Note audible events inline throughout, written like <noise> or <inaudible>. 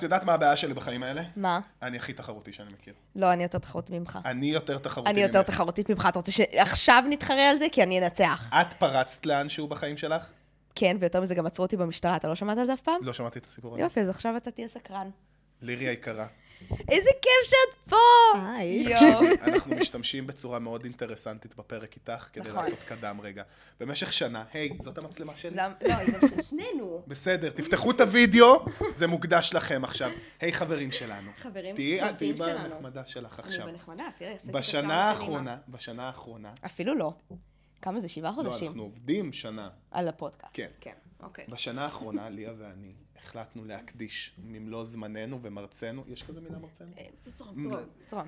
את יודעת מה הבעיה שלי בחיים האלה? מה? אני הכי תחרותי שאני מכיר. לא, אני יותר תחרותית ממך. אני יותר תחרותי אני יותר ממך. תחרותית ממך. אתה רוצה שעכשיו נתחרה על זה? כי אני אנצח. את פרצת לאנשהו בחיים שלך? כן, ויותר מזה גם עצרו אותי במשטרה. אתה לא שמעת על זה אף פעם? לא שמעתי את הסיפור הזה. יופי, אז עכשיו אתה תהיה סקרן. לירי היקרה. איזה כיף שאת פה! היי. יואו. <laughs> אנחנו משתמשים בצורה מאוד אינטרסנטית בפרק איתך, כדי נכון. לעשות קדם רגע. במשך שנה, היי, זאת המצלמה שלי? זה- לא, היא גם של שנינו. בסדר, תפתחו את הוידאו, זה מוקדש לכם עכשיו. היי, חברים שלנו. חברים תהיי את, תהיי טובים שלנו. בנחמדה שלך אני עכשיו. בנחמדה, תראה, עשיתי את בשנה השיער האחרונה, בשנה האחרונה, אפילו לא. כמה זה? שבעה לא, חודשים? אנחנו עובדים שנה. על הפודקאסט. כן. כן, אוקיי. בשנה האחרונה, ליה ואני החלטנו להקדיש ממלוא זמננו ומרצנו, יש כזה מילה מרצנו? אה.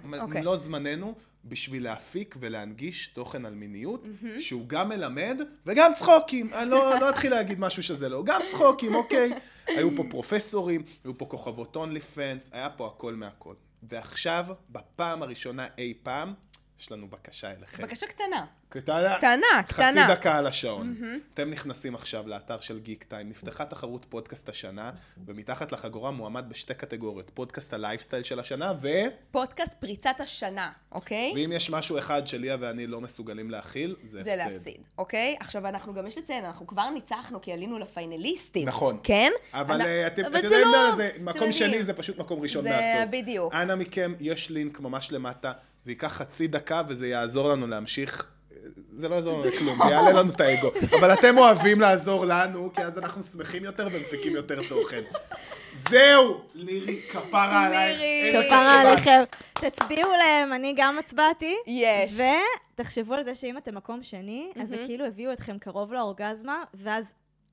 מ- אוקיי. מלוא זמננו בשביל להפיק ולהנגיש תוכן על מיניות, שהוא גם מלמד וגם צחוקים. אני לא לא אתחיל להגיד משהו שזה לא, גם צחוקים, אוקיי? היו פה פרופסורים, היו פה כוכבות OnlyFans, היה פה הכל מהכל. ועכשיו, בפעם הראשונה אי פעם, יש לנו בקשה אליכם. בקשה קטנה. קטנה, קטנה, חצי קטנה. דקה על השעון. אתם נכנסים עכשיו לאתר של Geektime, נפתחה תחרות פודקאסט השנה, ומתחת לחגורה מועמד בשתי קטגוריות, פודקאסט הלייפסטייל של השנה, ו... פודקאסט פריצת השנה, אוקיי? ואם יש משהו אחד שליה ואני לא מסוגלים להכיל, זה הפסד. זה להפסיד, אוקיי? עכשיו, אנחנו גם יש לציין, אנחנו כבר ניצחנו כי עלינו לפיינליסטים. נכון. כן? אבל אה, אתם אבל זה יודעים לא... זה, אתם מקום. שני זה פשוט מקום ראשון זה מהסוף. בדיוק. אנא מכם, יש לינק ממש למטה, זה ייקח חצי דקה וזה יעזור לנו להמשיך. זה לא יעזור לנו לכלום, זה יעלה לנו את האגו. אבל אתם אוהבים לעזור לנו, כי אז אנחנו שמחים יותר ומפיקים יותר תוכן. זהו, לירי, כפרה עלייך. לירי. כפרה. עליכם. תצביעו להם, אני גם הצבעתי. יש. ותחשבו על זה שאם אתם מקום שני, אז זה כאילו הביאו אתכם קרוב לאורגזמה, ואז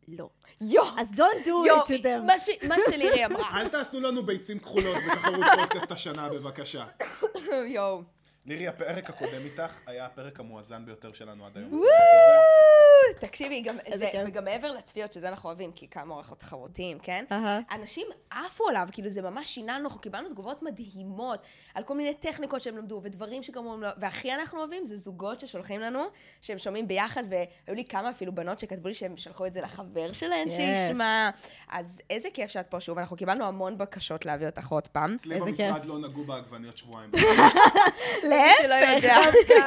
לא. יואו! אז don't do יואו, it to them. מה ש- מה שלירי אמרה. אל תעשו לנו ביצים כחולות בתחרות פודקאסט השנה, בבקשה. יואו. לירי, הפרק הקודם איתך היה הפרק המואזן ביותר שלנו עד היום. תקשיבי, גם זה, כיף. וגם מעבר לצפיות, שזה אנחנו אוהבים, כי כאמור אנחנו תחרותיים, כן? אהה. אנשים עפו עליו, כאילו זה ממש שינה לנו, אנחנו קיבלנו תגובות מדהימות על כל מיני טכניקות שהם למדו, ודברים שגמרו לנו, והכי אנחנו אוהבים זה זוגות ששולחים לנו, שהם שומעים ביחד, והיו לי כמה אפילו בנות שכתבו לי שהם שלחו את זה לחבר שלהן Yes. שישמע. אז איזה כיף שאת פה שוב, אנחנו קיבלנו המון בקשות להביא אותך עוד פעם. אצלי במשרד כיף. לא נגעו בעגבניות שבועיים. <laughs> <laughs> <laughs> מי שלא יודע,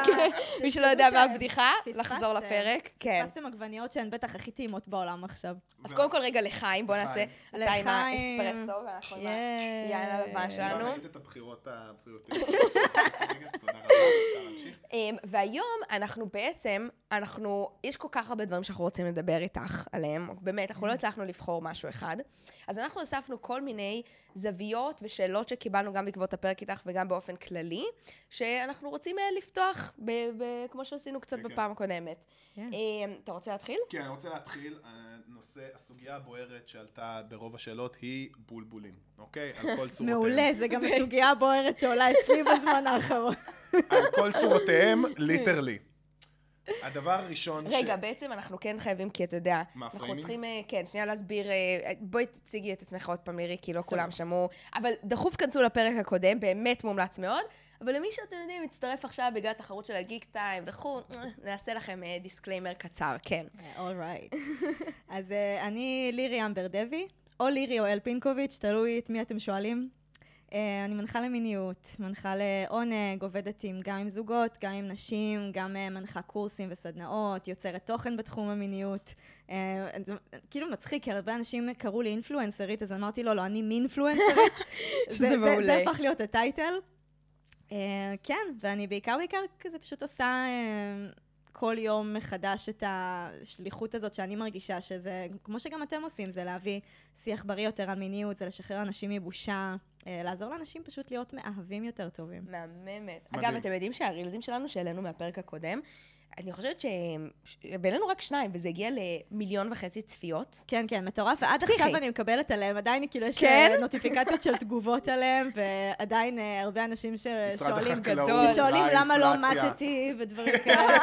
כן, מי שלא יודע מה הבדיחה. לחזור לפרק, כן. פספסתם עגבניות שהן בטח הכי טעימות בעולם עכשיו. אז קודם כל רגע לחיים, בוא נעשה, לחיים. אתה עם לחיים. האספרסו, ואנחנו עם. היין הלבן שלנו. ראית את הבחירות הבריאותיות. רגע, <laughs> תודה רבה, אפשר להמשיך. אמ, והיום אנחנו בעצם, אנחנו, יש כל כך הרבה דברים שאנחנו רוצים לדבר איתך עליהם, באמת, אנחנו לא הצלחנו לבחור משהו אחד. אז אנחנו אספנו כל מיני זוויות ושאלות שקיבלנו גם בעקבות הפרק איתך וגם באופן כללי, שאנחנו רוצים אה, לפתוח, כמו שעשינו קצת כן, כן. בפעם הקודמת. כן. אתה רוצה להתחיל? כן, אני רוצה להתחיל. הנושא, הסוגיה הבוערת שעלתה ברוב השאלות היא בולבולים, אוקיי? על כל צורותיהם. מעולה, זה גם <laughs> הסוגיה הבוערת שעולה אצלי בזמן האחרון. <laughs> על כל צורותיהם, <laughs> ליטרלי. הדבר הראשון ש... רגע, בעצם אנחנו כן חייבים, כי אתה יודע, מה, אנחנו? צריכים, אה, כן, שנייה להסביר, אה, בואי תציגי את עצמך עוד פעם, לירי, כי לא כולם שמעו, אבל דחוף כנסו לפרק הקודם, באמת מומלץ מאוד, אבל למי שאתם יודעים, מצטרף עכשיו בגלל התחרות של ה Geektime וכו', אה, נעשה לכם אה, disclaimer קצר, כן. all right. <laughs> אז אה, אני לירי אמבר דבי, או לירי או אל פינקוביץ', תלוי את מי אתם שואלים. אה, אני מנחה למיניות, מנחה לעונג, עובדת עם, גם עם זוגות, גם עם נשים, גם אה, מנחה קורסים וסדנאות, יוצרת תוכן בתחום המיניות. אה, כאילו מצחיק, כי הרבה אנשים קראו לי אינפלואנסרית, אז אמרתי לו, לא, אני מינפלואנסרית. <laughs> שזה זה- זה- מעולה. זה הפך להיות הטייטל. אה, כן, ואני בעיקר בעיקר כזה פשוט עושה אה, כל יום מחדש את השליחות הזאת שאני מרגישה שזה, כמו שגם אתם עושים, זה להביא שיח בריא יותר על מיניות, זה לשחרר אנשים מבושה, אה, לעזור לאנשים פשוט להיות מאהבים יותר טובים. מהממת. אגב, אתם יודעים שהרילזים שלנו שהעלינו מהפרק הקודם, אני חושבת ש... והעלינו רק שניים, וזה הגיע למיליון וחצי צפיות. כן, כן, מטורף, ועד פסיכי. עכשיו אני מקבלת עליהם, עדיין כאילו יש כן? אה, נוטיפיקציות של תגובות עליהם, ועדיין אה, הרבה אנשים ששואלים, החקלאות, ששואלים למה לא. מתתי ודברים כאלה.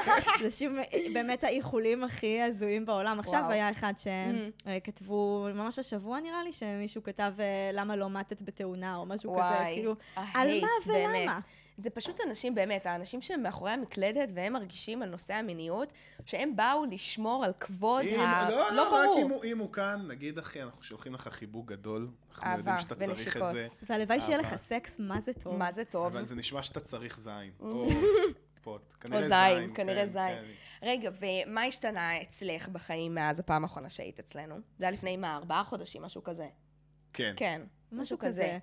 אנשים, אה, באמת האיחולים הכי הזויים בעולם. עכשיו וואו. היה אחד שכתבו, ממש השבוע נראה לי, שמישהו כתב אה, למה לא מתת בתאונה, או משהו כזה, וואי, כאילו, על מה ולמה? באמת. זה פשוט אנשים, באמת, האנשים שהם מאחורי המקלדת והם מרגישים על נושא המיניות, שהם באו לשמור על כבוד אם, ה... לא, לא לא, רק ברור. אם הוא, אם הוא כאן, נגיד, אחי, אנחנו שולחים לך חיבוק גדול. אנחנו אהבה יודעים שאתה צריך את ונשיקות. זה. והלוואי שיהיה לך. סקס, מה זה טוב. מה זה טוב. אבל זה נשמע שאתה צריך זין. או פוט. <laughs> כנראה או זין. זין, כנראה כן, זין. כן. רגע, ומה השתנה אצלך בחיים מאז הפעם האחרונה שהיית אצלנו? זה היה לפני מה, ארבעה חודשים, משהו כזה. כן. כן, משהו כזה.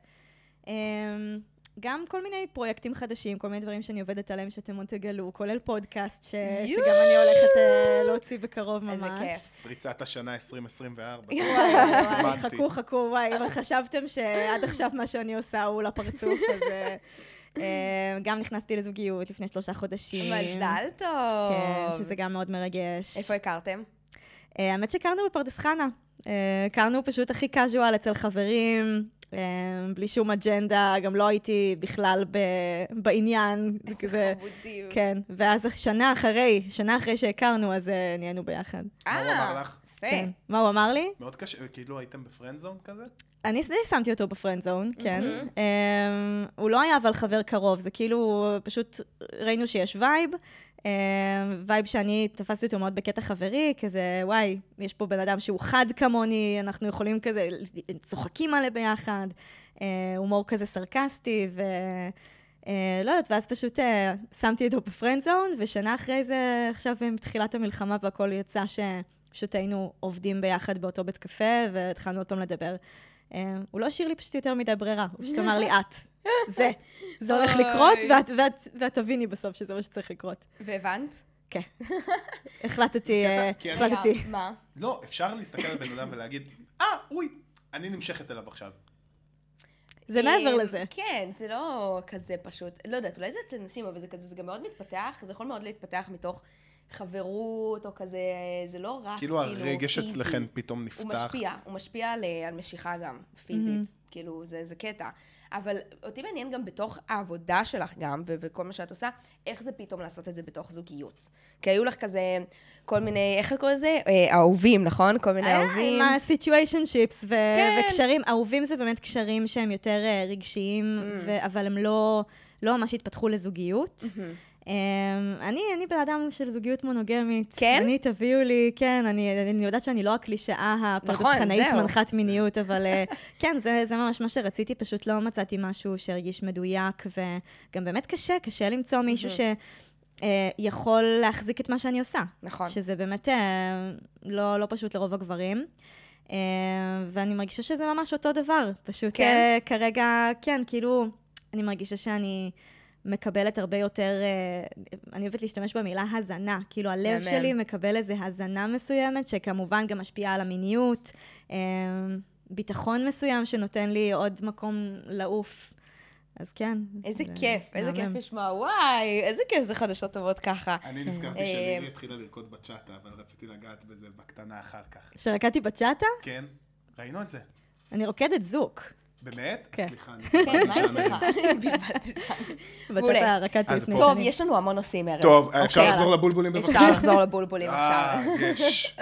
אמ, גם כל מיני פרויקטים חדשים, כל מיני דברים שאני עובדת עליהם שאתם עוד תגלו, כולל פודקאסט ש... שגם אני הולכת אה, להוציא בקרוב ממש. איזה כיף. פריצת השנה 2024. וואי. <laughs> חכו, חכו, וואי, אבל חשבתם שעד עכשיו מה שאני עושה הוא לפרצוף, אז אה, אה, גם נכנסתי לזוגיות לפני שלושה חודשים. מזל טוב. כן, שזה גם מאוד מרגש. איפה הכרתם? האמת שהכרנו בפרדס חנה. הכרנו פשוט הכי קאז'ואל אצל חברים, בלי שום אג'נדה, גם לא הייתי בכלל ב- בעניין. זה כזה- איזה חמודים. כן, ואז שנה אחרי, שנה אחרי שהכרנו, אז אה, נהיינו ביחד. מה הוא אה, אמר לך? כן. מה הוא אמר לי? מאוד קשה, כאילו הייתם ב friend zone כזה? אני די שמתי אותו ב friend zone, כן. Um, הוא לא היה אבל חבר קרוב, זה כאילו, פשוט ראינו שיש vibe. Um, vibe שאני תפסתי אותו מאוד בקטע חברי, כזה, וואי, יש פה בן אדם שהוא חד כמוני, אנחנו יכולים כזה, צוחקים מלא ביחד, uh, הומור כזה סרקסטי, ו... Uh, לא יודעת, ואז פשוט uh, שמתי אותו ב friend zone, ושנה אחרי זה, עכשיו עם תחילת המלחמה והכל יצא שפשוט היינו עובדים ביחד באותו בית קפה, והתחלנו עוד פעם לדבר. Uh, הוא לא השאיר לי פשוט יותר מדי ברירה, הוא פשוט אמר לי, <laughs> את, זה, זה הולך. לקרות, ואת, ואת, ואת תביני בסוף שזה מה שצריך לקרות. והבנת? כן. החלטתי, אה, כי אני- החלטתי. מה? לא, אפשר להסתכל על בן אדם ולהגיד, אה, אוי, אני נמשכת אליו עכשיו. זה מעבר לזה. כן, זה לא כזה פשוט. לא יודעת, אולי זה אצל נשים, אבל זה כזה, זה גם מאוד מתפתח, זה יכול מאוד להתפתח מתוך חברות, או כזה, זה לא רק כאילו הרגש פיזי. אצלכם פתאום נפתח. הוא משפיע, הוא משפיע על, על משיכה גם, פיזית. כאילו, זה, זה קטע. אבל אותי מעניין גם בתוך העבודה שלך גם, ו- וכל מה שאת עושה, איך זה פתאום לעשות את זה בתוך זוגיות. כי היו לך כזה כל מיני, איך את קוראים לזה? אה, אהובים, נכון? כל מיני אהובים. עם ה-situationships ו- כן. וקשרים, אהובים זה באמת קשרים שהם יותר אה, רגשיים, Mm. ו- אבל הם לא, לא ממש התפתחו לזוגיות. Mm-hmm. אמ, אני, אני בן אדם של זוגיות מונוגמית. כן? אני, תביאו לי, כן, אני, אני יודעת שאני לא הקלישאה נכון, חנאית זהו. מנחת מיניות, אבל אה, <laughs> כן, זה, זה ממש מה שרציתי, פשוט לא מצאתי משהו שהרגיש מדויק, וגם באמת קשה, קשה למצוא מישהו שיכול להחזיק את מה שאני עושה. נכון. שזה באמת אה, לא, לא פשוט לרוב הגברים. אה, ואני מרגישה שזה ממש אותו דבר. פשוט כן? אה, כרגע, כן, כאילו, אני מרגישה שאני מקבלת הרבה יותר, אה, אני אוהבת להשתמש במילה הזנה. כאילו, הלב מהמם. שלי מקבל איזו הזנה מסוימת, שכמובן גם משפיעה על המיניות. אה, ביטחון מסוים שנותן לי עוד מקום לעוף. אז כן. איזה זה כיף, איזה כיף. לשמוע, וואי, איזה כיף זה חדשות טובות ככה. אני נזכרתי אה, שלילי התחילה לרקוד בצ'אטה, אבל רציתי לגעת בזה בקטנה אחר כך. שרקדתי בצ'אטה? כן? ראינו את זה. אני רוקדת זוק. באמת? כן. סליחה, אני... כן, מה יש. לך? בלבלתי שם. מעולה. טוב, יש לנו המון נושאים, ארז. טוב, אפשר אוקיי, לחזור. לבולבולים בבקשה? אפשר לחזור לבולבולים עכשיו. אה, יש.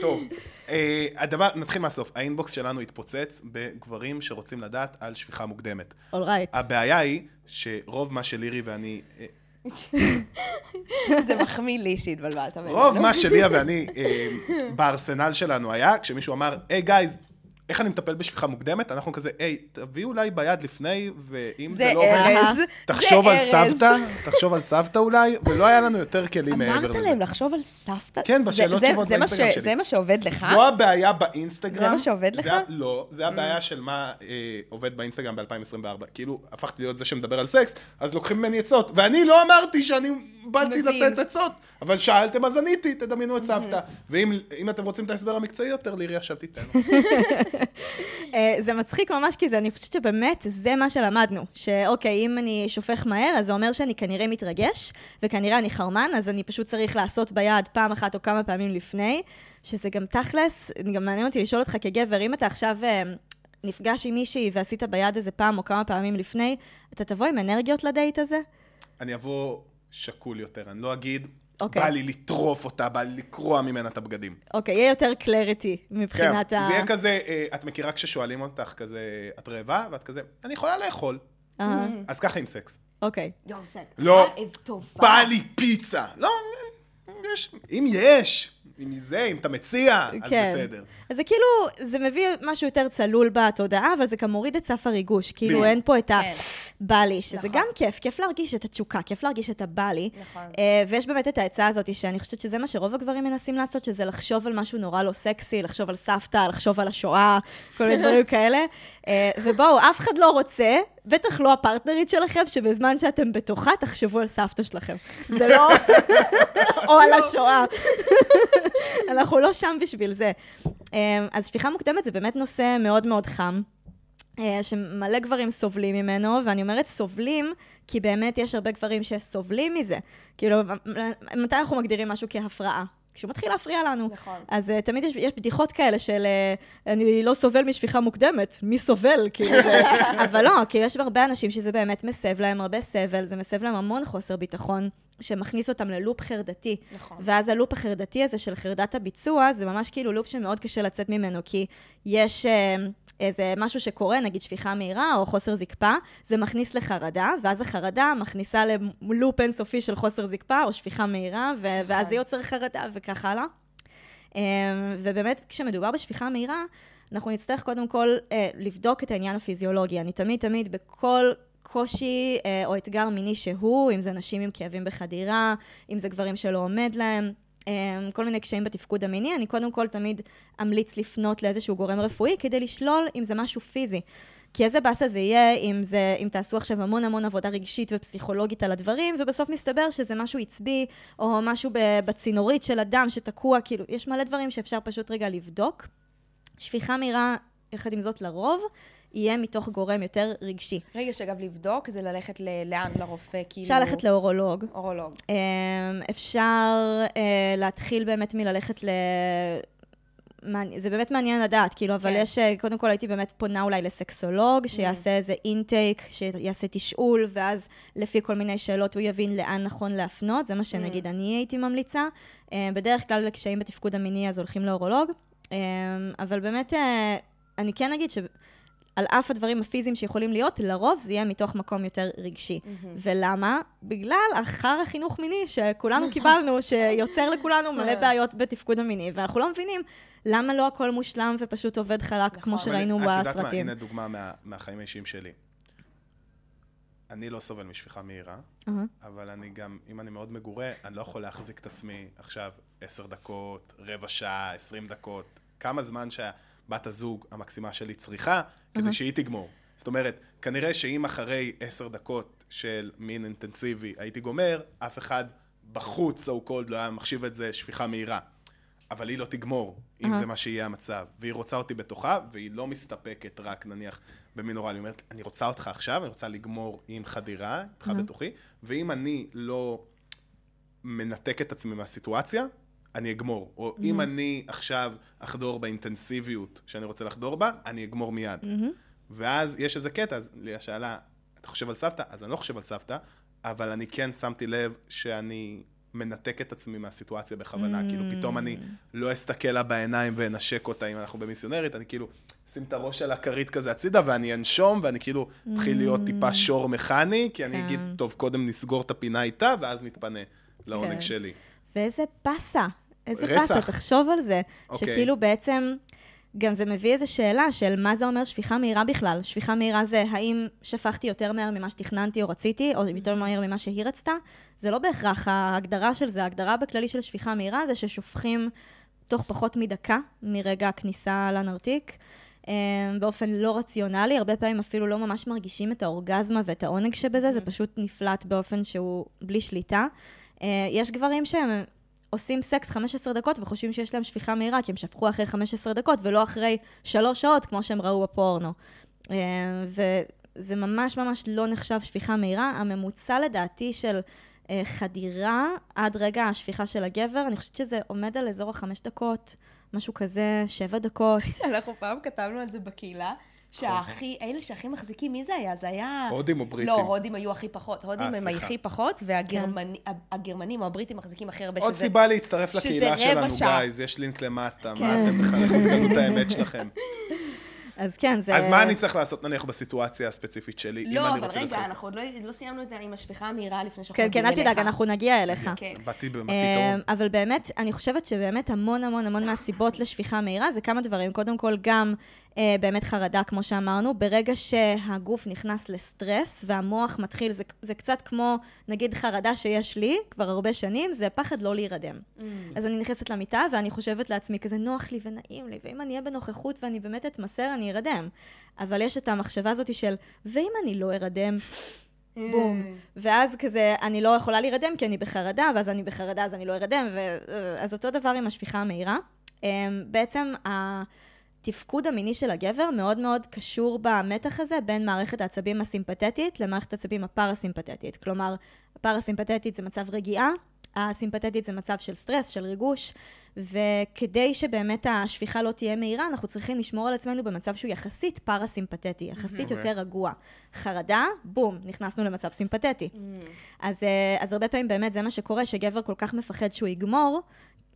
טוב. אה, הדבר, נתחיל מהסוף. האינבוקס שלנו התפוצץ בגברים שרוצים לדעת על שפיכה מוקדמת. אולרייט. הבעיה היא שרוב מה שלירי ואני... אה, זה מחמיא לי שהתבלבלת ממנו. רוב מה שליה ואני אה, בארסנל שלנו היה, כשמישהו אמר, היי גייז, איך אני מטפל בשפיכה מוקדמת? אנחנו כזה, היי, תביאו אולי ביד לפני, ואם זה, זה לא עובד, ארז. תחשוב זה על ארז. סבתא, תחשוב על סבתא אולי, ולא היה לנו יותר כלים מעבר אמרת לזה. להם לחשוב על סבתא? כן, זה- בשאלות זה- תשובות זה מה באינסטגרם ש- שלי. זה מה שעובד לך? זו הבעיה באינסטגרם. זה מה שעובד זה לך? לא, זה הבעיה של מה אה, עובד באינסטגרם ב-2024. כאילו, הפכתי להיות זה שמדבר על סקס, אז לוקחים ממני עצות. ואני לא אמרתי שאני באתי. לתת עצות, אבל שאלתם אז עניתי, תדמיינו את סבתא. ואם אם אתם רוצים את ההסבר המקצועי יותר, לירי עכשיו תיתן. <laughs> אה, זה מצחיק ממש, כי זה, אני חושבת שבאמת זה מה שלמדנו. שאוקיי, אם אני שופך מהר, אז זה אומר שאני כנראה מתרגש, וכנראה אני חרמן, אז אני פשוט צריך לעשות ביד פעם אחת או כמה פעמים לפני, שזה גם תכלס, גם מעניין אותי לשאול אותך כגבר, אם אתה עכשיו... אה, נפגש עם מישהי ועשית ביד איזה פעם או כמה פעמים לפני, אתה תבוא עם אנרגיות לדייט הזה? אני אבוא שקול יותר, אני לא אגיד, אוקיי. בא לי לטרוף אותה, בא לי לקרוע ממנה את הבגדים. אוקיי, יהיה יותר קלריטי כן, מבחינת ה... זה יהיה כזה, אה, את מכירה כששואלים אותך כזה, את רעבה? ואת כזה, אני יכולה לאכול. אהה. אז ככה עם סקס. אוקיי. יואו, זה לא. בא לי פיצה. לא, יש, אם יש, אם זה, אם אתה מציע, אז כן. בסדר. אז זה כאילו, זה מביא משהו יותר צלול בתודעה, אבל זה גם מוריד את סף הריגוש. כאילו, בדיוק. אין פה את ה... כן. בא לי, שזה נכון. גם כיף, כיף להרגיש את התשוקה, כיף להרגיש את הבא לי. נכון. אה, ויש באמת את העצה הזאת, שאני חושבת שזה מה שרוב הגברים מנסים לעשות, שזה לחשוב על משהו נורא לא סקסי, לחשוב על סבתא, לחשוב על השואה, כל מיני דברים <laughs> כאלה. אה, ובואו, אף אחד לא רוצה, בטח לא הפרטנרית שלכם, שבזמן שאתם בתוכה, תחשבו על סבתא שלכם. זה לא... <laughs> או על השואה. אנחנו לא שם בשביל זה. אה, אז שפיכה מוקדמת זה באמת נושא מאוד מאוד חם. אה, שמלא גברים סובלים ממנו, ואני אומרת סובלים, כי באמת יש הרבה גברים שסובלים מזה. כאילו, מתי אנחנו מגדירים משהו כהפרעה? כשהוא מתחיל להפריע לנו. נכון. אז uh, תמיד יש, יש בדיחות כאלה של uh, אני לא סובל משפיכה מוקדמת, מי סובל? כאילו. <laughs> אבל לא, כי יש הרבה אנשים שזה באמת מסב להם הרבה סבל, זה מסב להם המון חוסר ביטחון, שמכניס אותם ללופ חרדתי. נכון. ואז הלופ החרדתי הזה של חרדת הביצוע, זה ממש כאילו לופ שמאוד קשה לצאת ממנו, כי יש אה, איזה משהו שקורה, נגיד שפיכה מהירה או חוסר זקפה, זה מכניס לחרדה, ואז החרדה מכניסה ללופ אינסופי של חוסר זקפה או שפיכה מהירה, ו- ואז זה יוצר חרדה וכך הלאה. אה, ובאמת, כשמדובר בשפיכה מהירה, אנחנו נצטרך קודם כל אה, לבדוק את העניין הפיזיולוגי. אני תמיד תמיד בכל קושי אה, או אתגר מיני שהוא, אם זה נשים עם כאבים בחדירה, אם זה גברים שלא עומד להם, כל מיני קשיים בתפקוד המיני, אני קודם כל תמיד אמליץ לפנות לאיזשהו גורם רפואי כדי לשלול אם זה משהו פיזי. כי איזה באסה זה יהיה אם, זה, אם תעשו עכשיו המון המון עבודה רגשית ופסיכולוגית על הדברים, ובסוף מסתבר שזה משהו עצבי, או משהו בצינורית של הדם שתקוע, כאילו, יש מלא דברים שאפשר פשוט רגע לבדוק. שפיכה מהירה, יחד עם זאת, לרוב, יהיה מתוך גורם יותר רגשי. רגע, שאגב, לבדוק זה ללכת ל- לאן? לרופא, כאילו... אפשר ללכת לאורולוג. אורולוג. אמ, אפשר אה, להתחיל באמת מללכת ל... זה באמת מעניין לדעת, כאילו, אבל כן. יש, אה, קודם כל הייתי באמת פונה אולי לסקסולוג, שיעשה איזה אינטייק, שיעשה תשאול, ואז לפי כל מיני שאלות הוא יבין לאן נכון להפנות, זה מה שנגיד אני הייתי ממליצה. אה, בדרך כלל לקשיים בתפקוד המיני אז הולכים לאורולוג, אה, אבל באמת, אה, אני כן אגיד ש... על אף הדברים הפיזיים שיכולים להיות, לרוב זה יהיה מתוך מקום יותר רגשי. ולמה? בגלל אחר החינוך מיני שכולנו קיבלנו, שיוצר לכולנו מלא בעיות בתפקוד המיני, ואנחנו לא מבינים למה לא הכל מושלם ופשוט עובד חלק, כמו נכון. שראינו אבל את יודעת מה, בסרטים. הנה דוגמה מה, מהחיים האישיים שלי. אני לא סובל משפיכה מהירה, אהה. אבל אני גם, אם אני מאוד מגורה, אני לא יכול להחזיק את עצמי עכשיו עשר דקות, רבע שעה, עשרים דקות, כמה זמן שהבת הזוג המקסימה שלי צריכה, כדי שהיא תגמור. זאת אומרת, כנראה שאם אחרי עשר דקות של מין אינטנסיבי הייתי גומר, אף אחד בחוץ, so called, לא היה מחשיב את זה שפיכה מהירה. אבל היא לא תגמור, אם זה מה שיהיה המצב. והיא רוצה אותי בתוכה, והיא לא מסתפקת רק, נניח, במין אורלי. היא אומרת, אני רוצה אותך עכשיו, אני רוצה לגמור עם חדירה, איתך בתוכי, ואם אני לא מנתק את עצמי מהסיטואציה, אני אגמור. או אם אני עכשיו אחדור באינטנסיביות שאני רוצה לחדור בה, אני אגמור מיד. ואז יש איזה קטע, אז ליה שאלה, אתה חושב על סבתא? אז אני לא חושב על סבתא, אבל אני כן שמתי לב שאני מנתק את עצמי מהסיטואציה בכוונה. כאילו, פתאום אני לא אסתכל לה בעיניים ואנשק אותה אם אנחנו במיסיונרית, אני כאילו אשים את הראש על הכרית כזה הצידה ואני אנשום, ואני כאילו אתחיל להיות טיפה שור מכני, כי אני כן. אגיד, טוב, קודם נסגור את הפינה איתה, ואז נתפנה לעונג כן. שלי. ואיזה באסה, איזה. באסה, תחשוב על זה. אוקיי. שכאילו בעצם, גם זה מביא איזו שאלה של מה זה אומר שפיכה מהירה בכלל. שפיכה מהירה זה האם שפכתי יותר מהר ממה שתכננתי או רציתי, או יותר מהר ממה שהיא רצתה. זה לא בהכרח ההגדרה של זה. ההגדרה בכללי של שפיכה מהירה זה ששופכים תוך פחות מדקה מרגע הכניסה לנרתיק. אה, באופן לא רציונלי, הרבה פעמים אפילו לא ממש מרגישים את האורגזמה ואת העונג שבזה, זה פשוט נפלט באופן שהוא בלי שליטה. אה, יש גברים שהם עושים סקס 15 דקות וחושבים שיש להם שפיכה מהירה, כי הם שפכו אחרי 15 דקות ולא אחרי 3 שעות, כמו שהם ראו בפורנו. אה, וזה ממש ממש לא נחשב שפיכה מהירה. הממוצע לדעתי של אה, חדירה עד רגע השפיכה של הגבר, אני חושבת שזה עומד על אזור החמש דקות, משהו כזה, שבע דקות. <laughs> אנחנו פעם כתבנו על זה בקהילה, שהכי, אלה שהכי מחזיקים, מי זה היה? זה היה... הודים או בריטים? לא, הודים היו הכי פחות. הודים אה, הם סליחה. הכי פחות, והגרמנים או הבריטים מחזיקים הכי הרבה, עוד שזה... סיבה להצטרף לקהילה שלנו. גייז, יש לינק למטה, כן. מה אתם בכלל, תגלו את האמת <laughs> שלכם. אז כן, זה... אז מה אני צריך לעשות נניח בסיטואציה הספציפית שלי, אם לא, אני אבל רוצה רגע, להתחיל? אנחנו עוד לא, לא סיימנו את ה- עם השפיכה המהירה לפני שאנחנו כן, כן, אל תדאג, אנחנו נגיע אליך. כן. <laughs> באתי אמ, בפתרון. אבל באמת, אני חושבת שבאמת המון המון המון מהסיבות לשפיכה מהירה זה כמה דברים. קודם כל, גם אה, באמת חרדה, כמו שאמרנו. ברגע שהגוף נכנס לסטרס והמוח מתחיל, זה, זה קצת כמו, נגיד, חרדה שיש לי כבר הרבה שנים, זה פחד לא להירדם. Mm. אז אני נכנסת למיטה ואני חושבת לעצמי, כזה נוח לי ונעים לי, ואם אני אהיה בנוכחות ואני באמת אתמסר, אני ארדם. אבל יש את המחשבה הזאת של, ואם אני לא ארדם, בום. ואז כזה, אני לא יכולה להירדם כי אני בחרדה, ואז אני בחרדה אז אני לא ארדם, ו... אז אותו דבר עם השפיכה המהירה. אמ, בעצם התפקוד המיני של הגבר מאוד מאוד קשור במתח הזה בין מערכת העצבים הסימפתטית למערכת העצבים הפרסימפתטית. כלומר, הפרסימפתטית זה מצב רגיעה, הסימפתטית זה מצב של סטרס, של ריגוש, וכדי שבאמת השפיכה לא תהיה מהירה, אנחנו צריכים לשמור על עצמנו במצב שהוא יחסית פרסימפתטי, יחסית אוקיי. יותר רגוע. חרדה, בום, נכנסנו למצב סימפתטי. אז, אה, אז הרבה פעמים באמת זה מה שקורה, שגבר כל כך מפחד שהוא יגמור,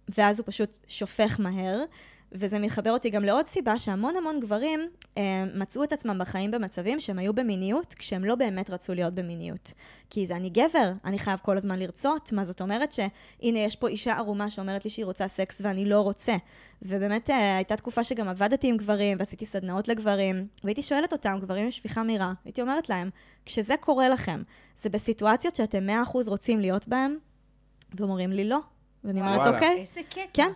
ואז הוא פשוט שופך מהר. וזה מחבר אותי גם לעוד סיבה שהמון המון גברים אה, מצאו את עצמם בחיים במצבים שהם היו במיניות, כשהם לא באמת רצו להיות במיניות. כי זה אני גבר, אני חייב כל הזמן לרצות, מה זאת אומרת שהנה יש פה אישה ערומה שאומרת לי שהיא רוצה סקס ואני לא רוצה. ובאמת אה, הייתה תקופה שגם עבדתי עם גברים ועשיתי סדנאות לגברים, והייתי שואלת אותם, גברים עם שפיכה מהירה, הייתי אומרת להם, כשזה קורה לכם, זה בסיטואציות שאתם 100% רוצים להיות בהן? ואומרים לי לא. ואני אומרת. אוקיי, איזה קטע. כן,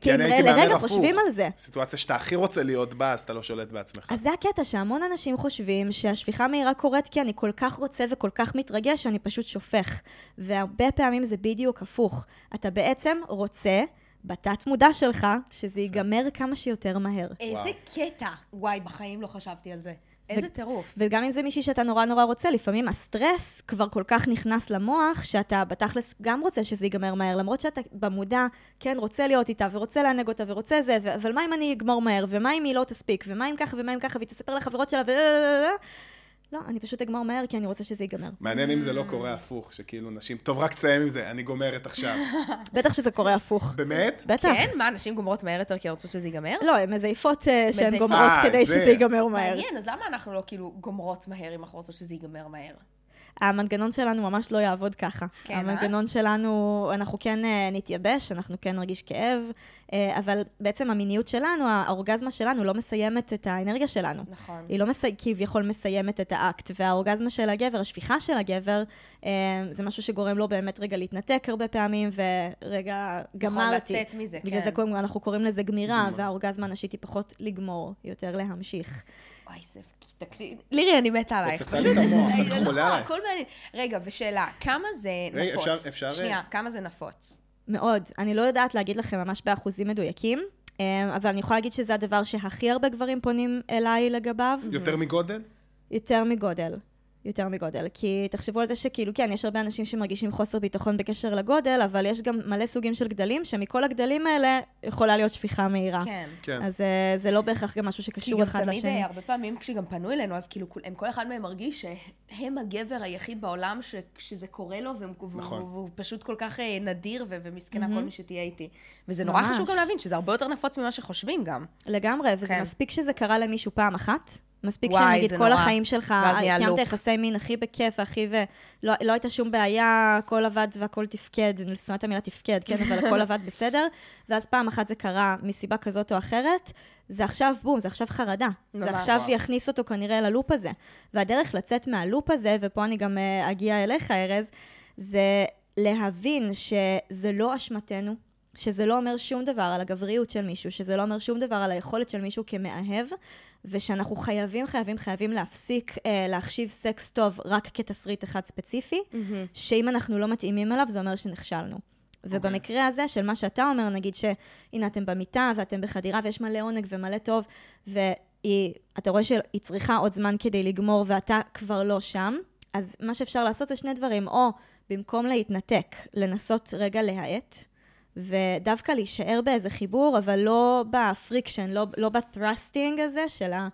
כי אני הייתי מהמר לרגע הפוך. חושבים על זה. סיטואציה שאתה הכי רוצה להיות בה, אז אתה לא שולט בעצמך. אז זה הקטע, שהמון אנשים חושבים שהשפיכה מהירה קורית כי אני כל כך רוצה וכל כך מתרגש, שאני פשוט שופך. והרבה פעמים זה בדיוק הפוך. אתה בעצם רוצה, בתת מודע שלך, שזה ייגמר כמה שיותר מהר. איזה קטע. וואי, בחיים לא חשבתי על זה. איזה טירוף. וגם אם זה מישהי שאתה נורא נורא רוצה, לפעמים הסטרס כבר כל כך נכנס למוח, שאתה בתכלס גם רוצה שזה ייגמר מהר, למרות שאתה במודע, כן, רוצה להיות איתה, ורוצה לענג אותה, ורוצה זה, ו- אבל מה אם אני אגמור מהר, ומה אם היא לא תספיק, ומה אם ככה, ומה אם ככה, והיא תספר לחברות שלה, ו... לא, אני פשוט אגמור מהר, כי אני רוצה שזה ייגמר. מעניין אם זה לא קורה הפוך, שכאילו נשים, טוב, רק תסיים עם זה, אני גומרת עכשיו. <laughs> בטח שזה קורה הפוך. באמת? בטח. כן? מה, נשים גומרות מהר יותר כי רוצות שזה ייגמר? לא, הן מזייפות אה, שהן. גומרות אה, כדי זה. שזה ייגמר מהר. מעניין, אז למה אנחנו לא כאילו גומרות מהר אם אנחנו רוצות שזה ייגמר מהר? המנגנון שלנו ממש לא יעבוד ככה. כן, אה? המנגנון שלנו, אנחנו כן אה, נתייבש, אנחנו כן נרגיש כאב, אה, אבל בעצם המיניות שלנו, האורגזמה שלנו לא מסיימת את האנרגיה שלנו. נכון. היא לא מסי... כביכול מסיימת את האקט, והאורגזמה של הגבר, השפיכה של הגבר, אה, זה משהו שגורם לו באמת רגע להתנתק הרבה פעמים, ורגע, גמרתי. לצאת מזה, בגלל כן. זה קוראים, אנחנו קוראים לזה גמירה. והאורגזמה הנשית היא פחות לגמור, יותר להמשיך. וואי, זה... תקשיב, לירי, אני מתה עלייך. פוצצה לי את המוח, אני לא, חולה עלייך. הכל מעניין. רגע, ושאלה, כמה זה נפוץ? אפשר- אפשר- שנייה, כמה זה נפוץ? מאוד. אני לא יודעת להגיד לכם ממש באחוזים מדויקים, אה, אבל אני יכולה להגיד שזה הדבר שהכי הרבה גברים פונים אליי לגביו, יותר מגודל? יותר מגודל. יותר מגודל. כי תחשבו על זה שכאילו, כן, יש הרבה אנשים שמרגישים חוסר ביטחון בקשר לגודל, אבל יש גם מלא סוגים של גדלים, שמכל הגדלים האלה יכולה להיות שפיכה מהירה. כן. כן. אז אה, זה לא בהכרח גם משהו כי שקשור גם אחד תמיד, לשני. אה, הרבה פעמים כשגם פנו אלינו, אז כאילו, הם, כל אחד מהם מרגיש שהם הגבר היחיד בעולם ש- שזה קורה לו, והם- והוא- נכון. והוא פשוט כל כך אה, נדיר ו- ומסכנה כל מי שתהיה איתי. וזה נורא ממש. חשוב גם להבין שזה הרבה יותר נפוץ ממה שחושבים גם. לגמרי, וזה כן. מספיק שזה קרה למישהו פעם אחת. מספיק וואי, שנגיד זה כל נורא. החיים שלך, קיימת. יחסי מין הכי בכיף, הכי ו... לא, לא הייתה שום בעיה, הכל עבד והכל תפקד, אני שונאת את המילה תפקד, כן, אבל הכל <laughs> עבד בסדר, ואז פעם אחת זה קרה מסיבה כזאת או אחרת, זה עכשיו בום, זה עכשיו חרדה. זה ממש. עכשיו יכניס אותו כנראה ללופ הזה. והדרך לצאת מהלופ הזה, ופה אני גם אה, אגיע אליך, ארז, זה להבין שזה לא אשמתנו, שזה לא אומר שום דבר על הגבריות של מישהו, שזה לא אומר שום דבר על היכולת של מישהו כמאהב, ושאנחנו חייבים, חייבים, חייבים להפסיק אה, להחשיב סקס טוב רק כתסריט אחד ספציפי, שאם אנחנו לא מתאימים אליו, זה אומר שנכשלנו. ובמקרה הזה, של מה שאתה אומר, נגיד שהנה אתם במיטה ואתם בחדירה ויש מלא עונג ומלא טוב, ואתה רואה שהיא צריכה עוד זמן כדי לגמור ואתה כבר לא שם, אז מה שאפשר לעשות זה שני דברים, או במקום להתנתק, לנסות רגע להאט, ודווקא להישאר באיזה חיבור, אבל לא ב friction, לא, לא ב thrusting הזה של אה,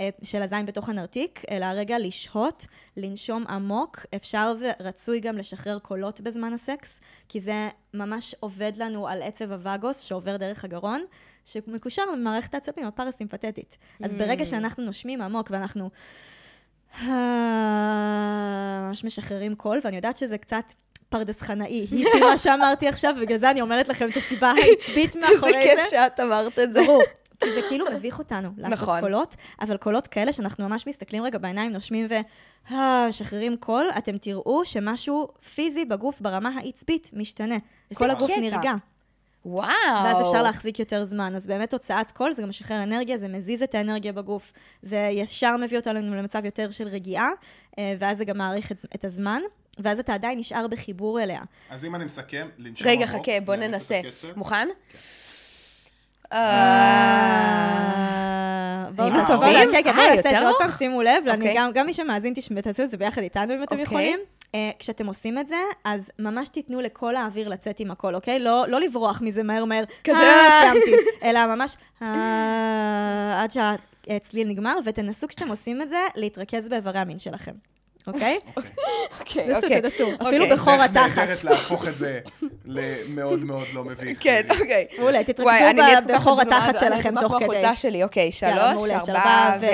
אה, של הזין בתוך הנרתיק, אלא רגע לשהות, לנשום עמוק. אפשר ורצוי גם לשחרר קולות בזמן הסקס, כי זה ממש עובד לנו על עצב הווגוס שעובר דרך הגרון. שמקושר למערכת העצבים הפרסימפטית. אז ברגע שאנחנו נושמים עמוק ואנחנו ממש משחררים קול, ואני יודעת שזה קצת פרדס חנאי, <laughs> מה שאמרתי עכשיו, ובגלל זה אני אומרת לכם את הסיבה <laughs> העצבית מאחורי זה. איזה כיף שאת אמרת את זה. ברור. כי זה כאילו מביך אותנו לעשות נכון. קולות, אבל קולות כאלה שאנחנו ממש מסתכלים רגע בעיניים, נושמים ומשחררים קול, אתם תראו שמשהו פיזי בגוף ברמה העצבית משתנה. כל הגוף קטע. נרגע. וואו. ואז אפשר להחזיק יותר זמן. אז באמת הוצאת קול, זה גם משחרר אנרגיה, זה מזיז את האנרגיה בגוף, זה ישר מביא אותנו למצב יותר של רגיעה, אה, ואז זה גם מאריך את, את הזמן, ואז אתה עדיין נשאר בחיבור אליה. אז אם אני מסכם, לנשום רגע, עמוק, חכה, בוא ננסה. מוכן? אה, בואו נעשה-? כן, כן, אה, בואו נעשה את יותר זה עוד פעם, ארוך? שימו לב, ואני. גם- גם מי שמאזין, תשמע, תעשו את זה ביחד איתנו אם אתם אוקיי. יכולים. אה, כשאתם עושים את זה, אז ממש תיתנו לכל האוויר לצאת עם הכל, אוקיי? לא לא לברוח מזה מהר מהר, כזה. "אה, סיימתי, אלא ממש עד שהצליל נגמר, ותנסו כשאתם עושים את זה, להתרכז באיברי המין שלכם, אוקיי? <laughs> אוקיי, תנסו, אוקיי. תנסו, אפילו אוקיי. בחור דרך התחת. נהדרת <laughs> להפוך את זה למאוד מאוד לא מביך. כן, אוקיי. מעולה, תתרכזו אני נהיית בחור התחת אני שלכם תוך כמו כדי. החולצה שלי, אוקיי, שלוש, ארבעה, ו...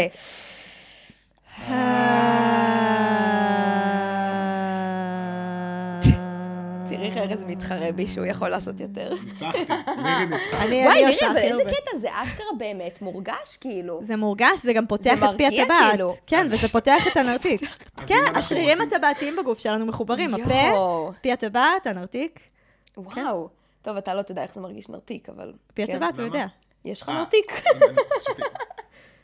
איך ארז מתחרה בי שהוא יכול לעשות יותר. ניצחתי, לירי <laughs> ניצחה. אני וואי, לירי, אבל איזה. קטע, זה אשכרה באמת מורגש, כאילו. זה מורגש, זה גם פותח את פי הטבעת. כאילו. כן, וזה פותח את הנרתיק. <laughs> כן, השרירים הטבעתיים בגוף שלנו מחוברים. הפה, פי הטבעת, הנרתיק. וואו. טוב, אתה לא תדע איך זה מרגיש נרתיק, אבל... פי כן. הטבעת, הוא? יודע. יש לך אה, נרתיק?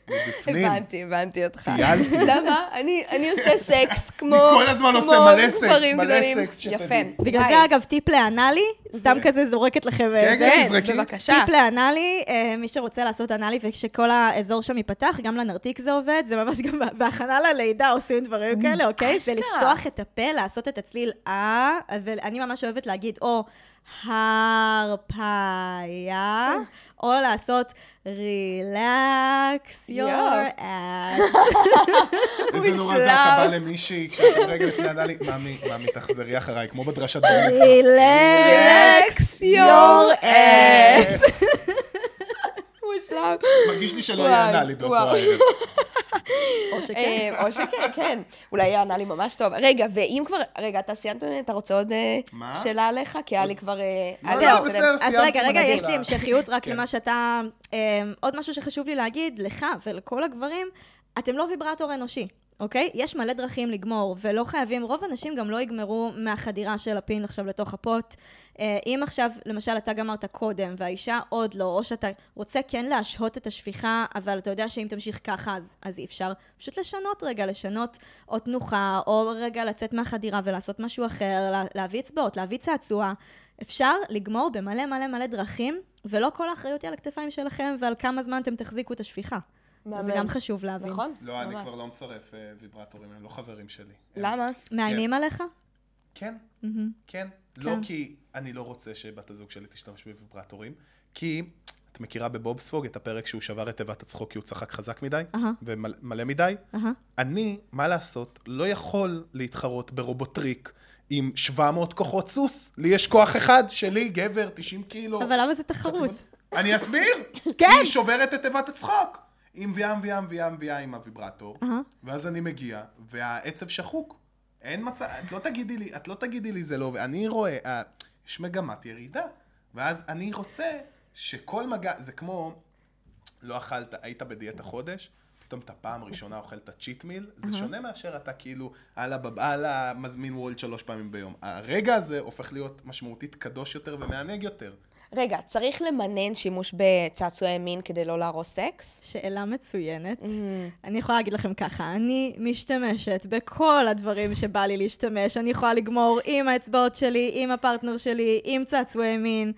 מבפנים. הבנתי, הבנתי אותך. טיילתי. למה? אני אני עושה סקס <laughs> כמו... אני כל הזמן כמו עושה מלא סקס, מלא. סקס, שתדעי. יפה. בגלל. זה, אגב, טיפ לאנאלי, סתם כזה זורקת לכם אה, כן. כן, כן, זרקי. בבקשה. טיפ לאנאלי, אה, מי שרוצה לעשות אנאלי וכשכל האזור שם ייפתח, גם לנרתיק זה עובד, זה ממש גם בהכנה ללידה עושים דברים כאלה, אוקיי? זה. לפתוח את הפה, לעשות את הצליל אה, ואני ממש אוהבת להגיד או הרפיה, או לעשות relax יואו. your ass. <laughs> איזה נורא זה. אתה בא למישהי, כשאת רגע לפני הדלי, ממי, ממי, תחזרי אחריי, כמו בדרשת מצווה. relax your ass. <laughs> מושלם. מרגיש לי שלא וואי, יענה לי באותו. הערב. או שכן. אה, או שכן, כן. אולי יענה לי ממש טוב. רגע, ואם כבר... רגע, אתה סיימת? אתה רוצה עוד אה? שאלה עליך? כי היה לי כבר... אה, לא, היה לא, בסדר, קודם. אז סיימתי רגע, רגע. יש לי המשכיות רק כן. למה שאתה... עוד משהו שחשוב לי להגיד, לך ולכל הגברים, אתם לא ויברטור אנושי, אוקיי? יש מלא דרכים לגמור, ולא חייבים, רוב האנשים גם לא יגמרו מהחדירה של הפין עכשיו לתוך הפוט. אה, אם עכשיו, למשל, אתה גמרת קודם, והאישה עוד לא, או שאתה רוצה כן להשהות את השפיכה, אבל אתה יודע שאם תמשיך ככה, אז, אז אי אפשר. פשוט לשנות רגע, לשנות או תנוחה, או רגע לצאת מהחדירה ולעשות משהו אחר, לה, להביא אצבעות, להביא צעצוע. אפשר לגמור במלא מלא מלא דרכים, ולא כל האחריות היא על הכתפיים שלכם ועל כמה זמן אתם תחזיקו את השפיכה. זה מהמם. גם חשוב להבין. נכון? לא, אני. כבר לא מצרף אה, ויברטורים, הם לא חברים שלי. למה? מאיימים עליך? כן, כן. לא כי אני לא רוצה שבת הזוג שלי תשתמש בוויברטורים, כי את מכירה בבובספוג את הפרק שהוא שבר את תיבת הצחוק כי הוא צחק חזק מדי. ומלא מדי? אני, מה לעשות, לא יכול להתחרות ברובוטריק עם 700 כוחות סוס. לי יש כוח אחד, שלי, גבר, 90 קילו. אבל למה זה תחרות? אני אסביר. <laughs> כן. היא שוברת את תיבת הצחוק. היא מביאה, מביאה, מביאה, מביאה עם הוויברטור, אהה. ואז אני מגיע, והעצב שחוק. אין מצב, את לא תגידי לי, את לא תגידי לי זה לא, ואני רואה, אה, יש מגמת ירידה. ואז אני רוצה שכל מגע, זה כמו, לא אכלת, היית בדיאטה חודש, פתאום אתה פעם ראשונה אוכל את הצ'יט מיל, זה שונה מאשר אתה כאילו, הלאה בבעלה, מזמין וולד שלוש פעמים ביום. הרגע הזה הופך להיות משמעותית קדוש יותר ומענג יותר. רגע, צריך למנן שימוש בצעצועי מין כדי לא להרוס סקס? שאלה מצוינת. אני יכולה להגיד לכם ככה, אני משתמשת בכל הדברים שבא לי להשתמש. אני יכולה לגמור עם האצבעות שלי, עם הפרטנר שלי, עם צעצועי מין.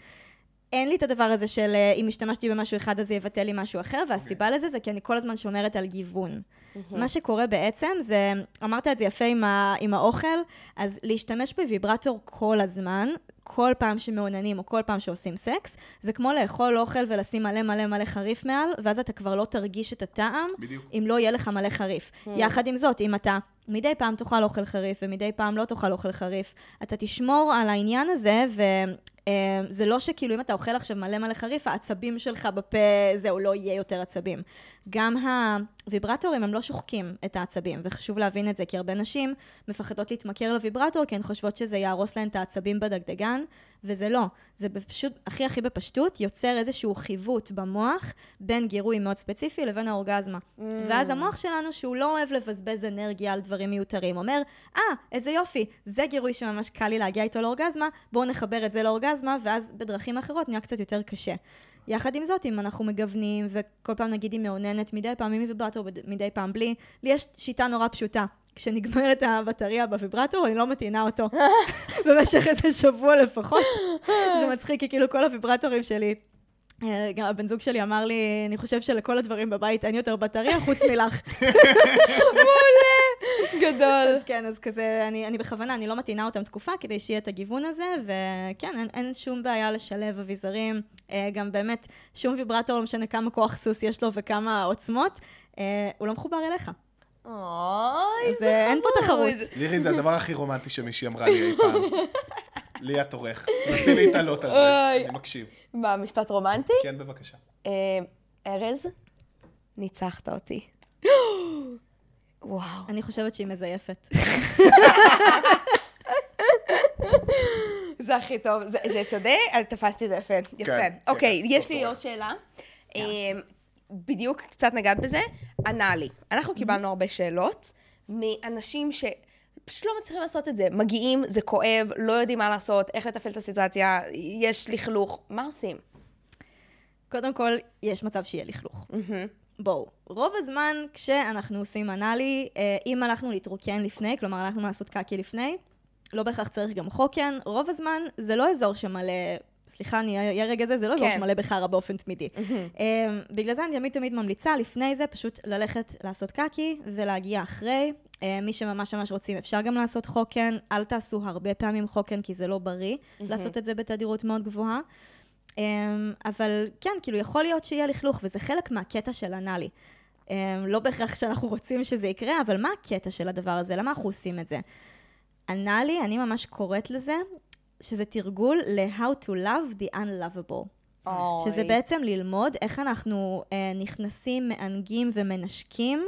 אין לי את הדבר הזה של אה, אם השתמשתי במשהו אחד אז זה יבטל לי משהו אחר, והסיבה לזה זה כי אני כל הזמן שומרת על גיוון. מה שקורה בעצם זה, אמרת את זה יפה עם, ה, עם האוכל, אז להשתמש בוויברטור כל הזמן, כל פעם שמעוננים או כל פעם שעושים סקס, זה כמו לאכול אוכל ולשים מלא מלא מלא חריף מעל, ואז אתה כבר לא תרגיש את הטעם, בדיוק. אם לא יהיה לך מלא חריף. יחד עם זאת, אם אתה מדי פעם תאכל אוכל חריף ומדי פעם לא תאכל אוכל חריף, אתה תשמור על העניין הזה, וזה לא שכאילו אם אתה אוכל עכשיו מלא מלא חריף, העצבים שלך בפה, זהו, לא יהיה יותר עצבים. גם הוויברטורים הם לא שוחקים את העצבים, וחשוב להבין את זה, כי הרבה נשים מפחדות להתמכר לוויברטור, כי הן חושבות שזה יהרוס להן את העצבים בדגדגן, וזה לא. זה פשוט, הכי הכי בפשטות, יוצר איזשהו חיווט במוח בין גירוי מאוד ספציפי לבין האורגזמה. Mm. ואז המוח שלנו, שהוא לא אוהב לבזבז אנרגיה על דברים מיותרים, אומר, אה, ah, איזה יופי, זה גירוי שממש קל לי להגיע איתו לאורגזמה, בואו נחבר את זה לאורגזמה, ואז בדרכים אחרות נהיה קצת יותר קשה. יחד עם זאת, אם אנחנו מגוונים, וכל פעם נגיד היא מאוננת, מדי פעם עם ויברטור, מדי פעם בלי, לי יש שיטה נורא פשוטה. כשנגמרת הבטריה בוויברטור, אני לא מטעינה אותו <laughs> במשך איזה שבוע לפחות. זה מצחיק, כי כאילו כל הוויברטורים שלי, אה, גם הבן זוג שלי אמר לי, אני חושב שלכל הדברים בבית אין יותר בטריה חוץ מלך. <laughs> <laughs> מעולה, גדול. אז כן, אז כזה, אני, אני בכוונה, אני לא מטעינה אותם תקופה כדי שיהיה את הגיוון הזה, וכן, אין, אין שום בעיה לשלב אביזרים. אה, גם באמת, שום ויברטור, לא משנה כמה כוח סוס יש לו וכמה עוצמות, אה, הוא לא מחובר אליך. אוי, זה אה, אין פה חמוד. תחרות. לירי, זה הדבר הכי רומנטי שמישהי אמרה לי אי פעם. <laughs> לי את עורך. נסי להתעלות על זה. אני מקשיב. מה, משפט רומנטי? כן, בבקשה. אה, ארז, ניצחת אותי. וואו. אני חושבת שהיא מזייפת. זה הכי טוב. זה, זה אה, תפסתי את זה יפה. יפה. כן, אוקיי, כן, יש לי. עוד שאלה. אה, בדיוק קצת נגעת בזה, ענה לי. אנחנו קיבלנו הרבה שאלות מאנשים ש... פשוט לא מצליחים לעשות את זה. מגיעים, זה כואב, לא יודעים מה לעשות, איך לתפעל את הסיטואציה, יש לכלוך, מה עושים? קודם כל, יש מצב שיהיה לכלוך. בואו, רוב הזמן כשאנחנו עושים אנאלי, אה, אם הלכנו להתרוקן לפני, כלומר הלכנו לעשות קקי לפני, לא בהכרח צריך גם חוקן, רוב הזמן זה לא אזור שמלא, סליחה, אני אהיה רגע זה, זה לא אזור כן. שמלא בחרא באופן תמידי. אה, בגלל זה אני תמיד תמיד ממליצה, לפני זה פשוט ללכת לעשות קקי ולהגיע אחרי. אה, מי שממש ממש רוצים, אפשר גם לעשות חוקן, אל תעשו הרבה פעמים חוקן, כי זה לא בריא לעשות את זה בתדירות מאוד גבוהה. אמ, אבל כן, כאילו, יכול להיות שיהיה לכלוך, וזה חלק מהקטע של אנאלי. אמ, לא בהכרח שאנחנו רוצים שזה יקרה, אבל מה הקטע של הדבר הזה? למה אנחנו עושים את זה? אנאלי, אני ממש קוראת לזה, שזה תרגול ל-how to love the unlovable. שזה אוי. בעצם ללמוד איך אנחנו אה, נכנסים, מענגים ומנשקים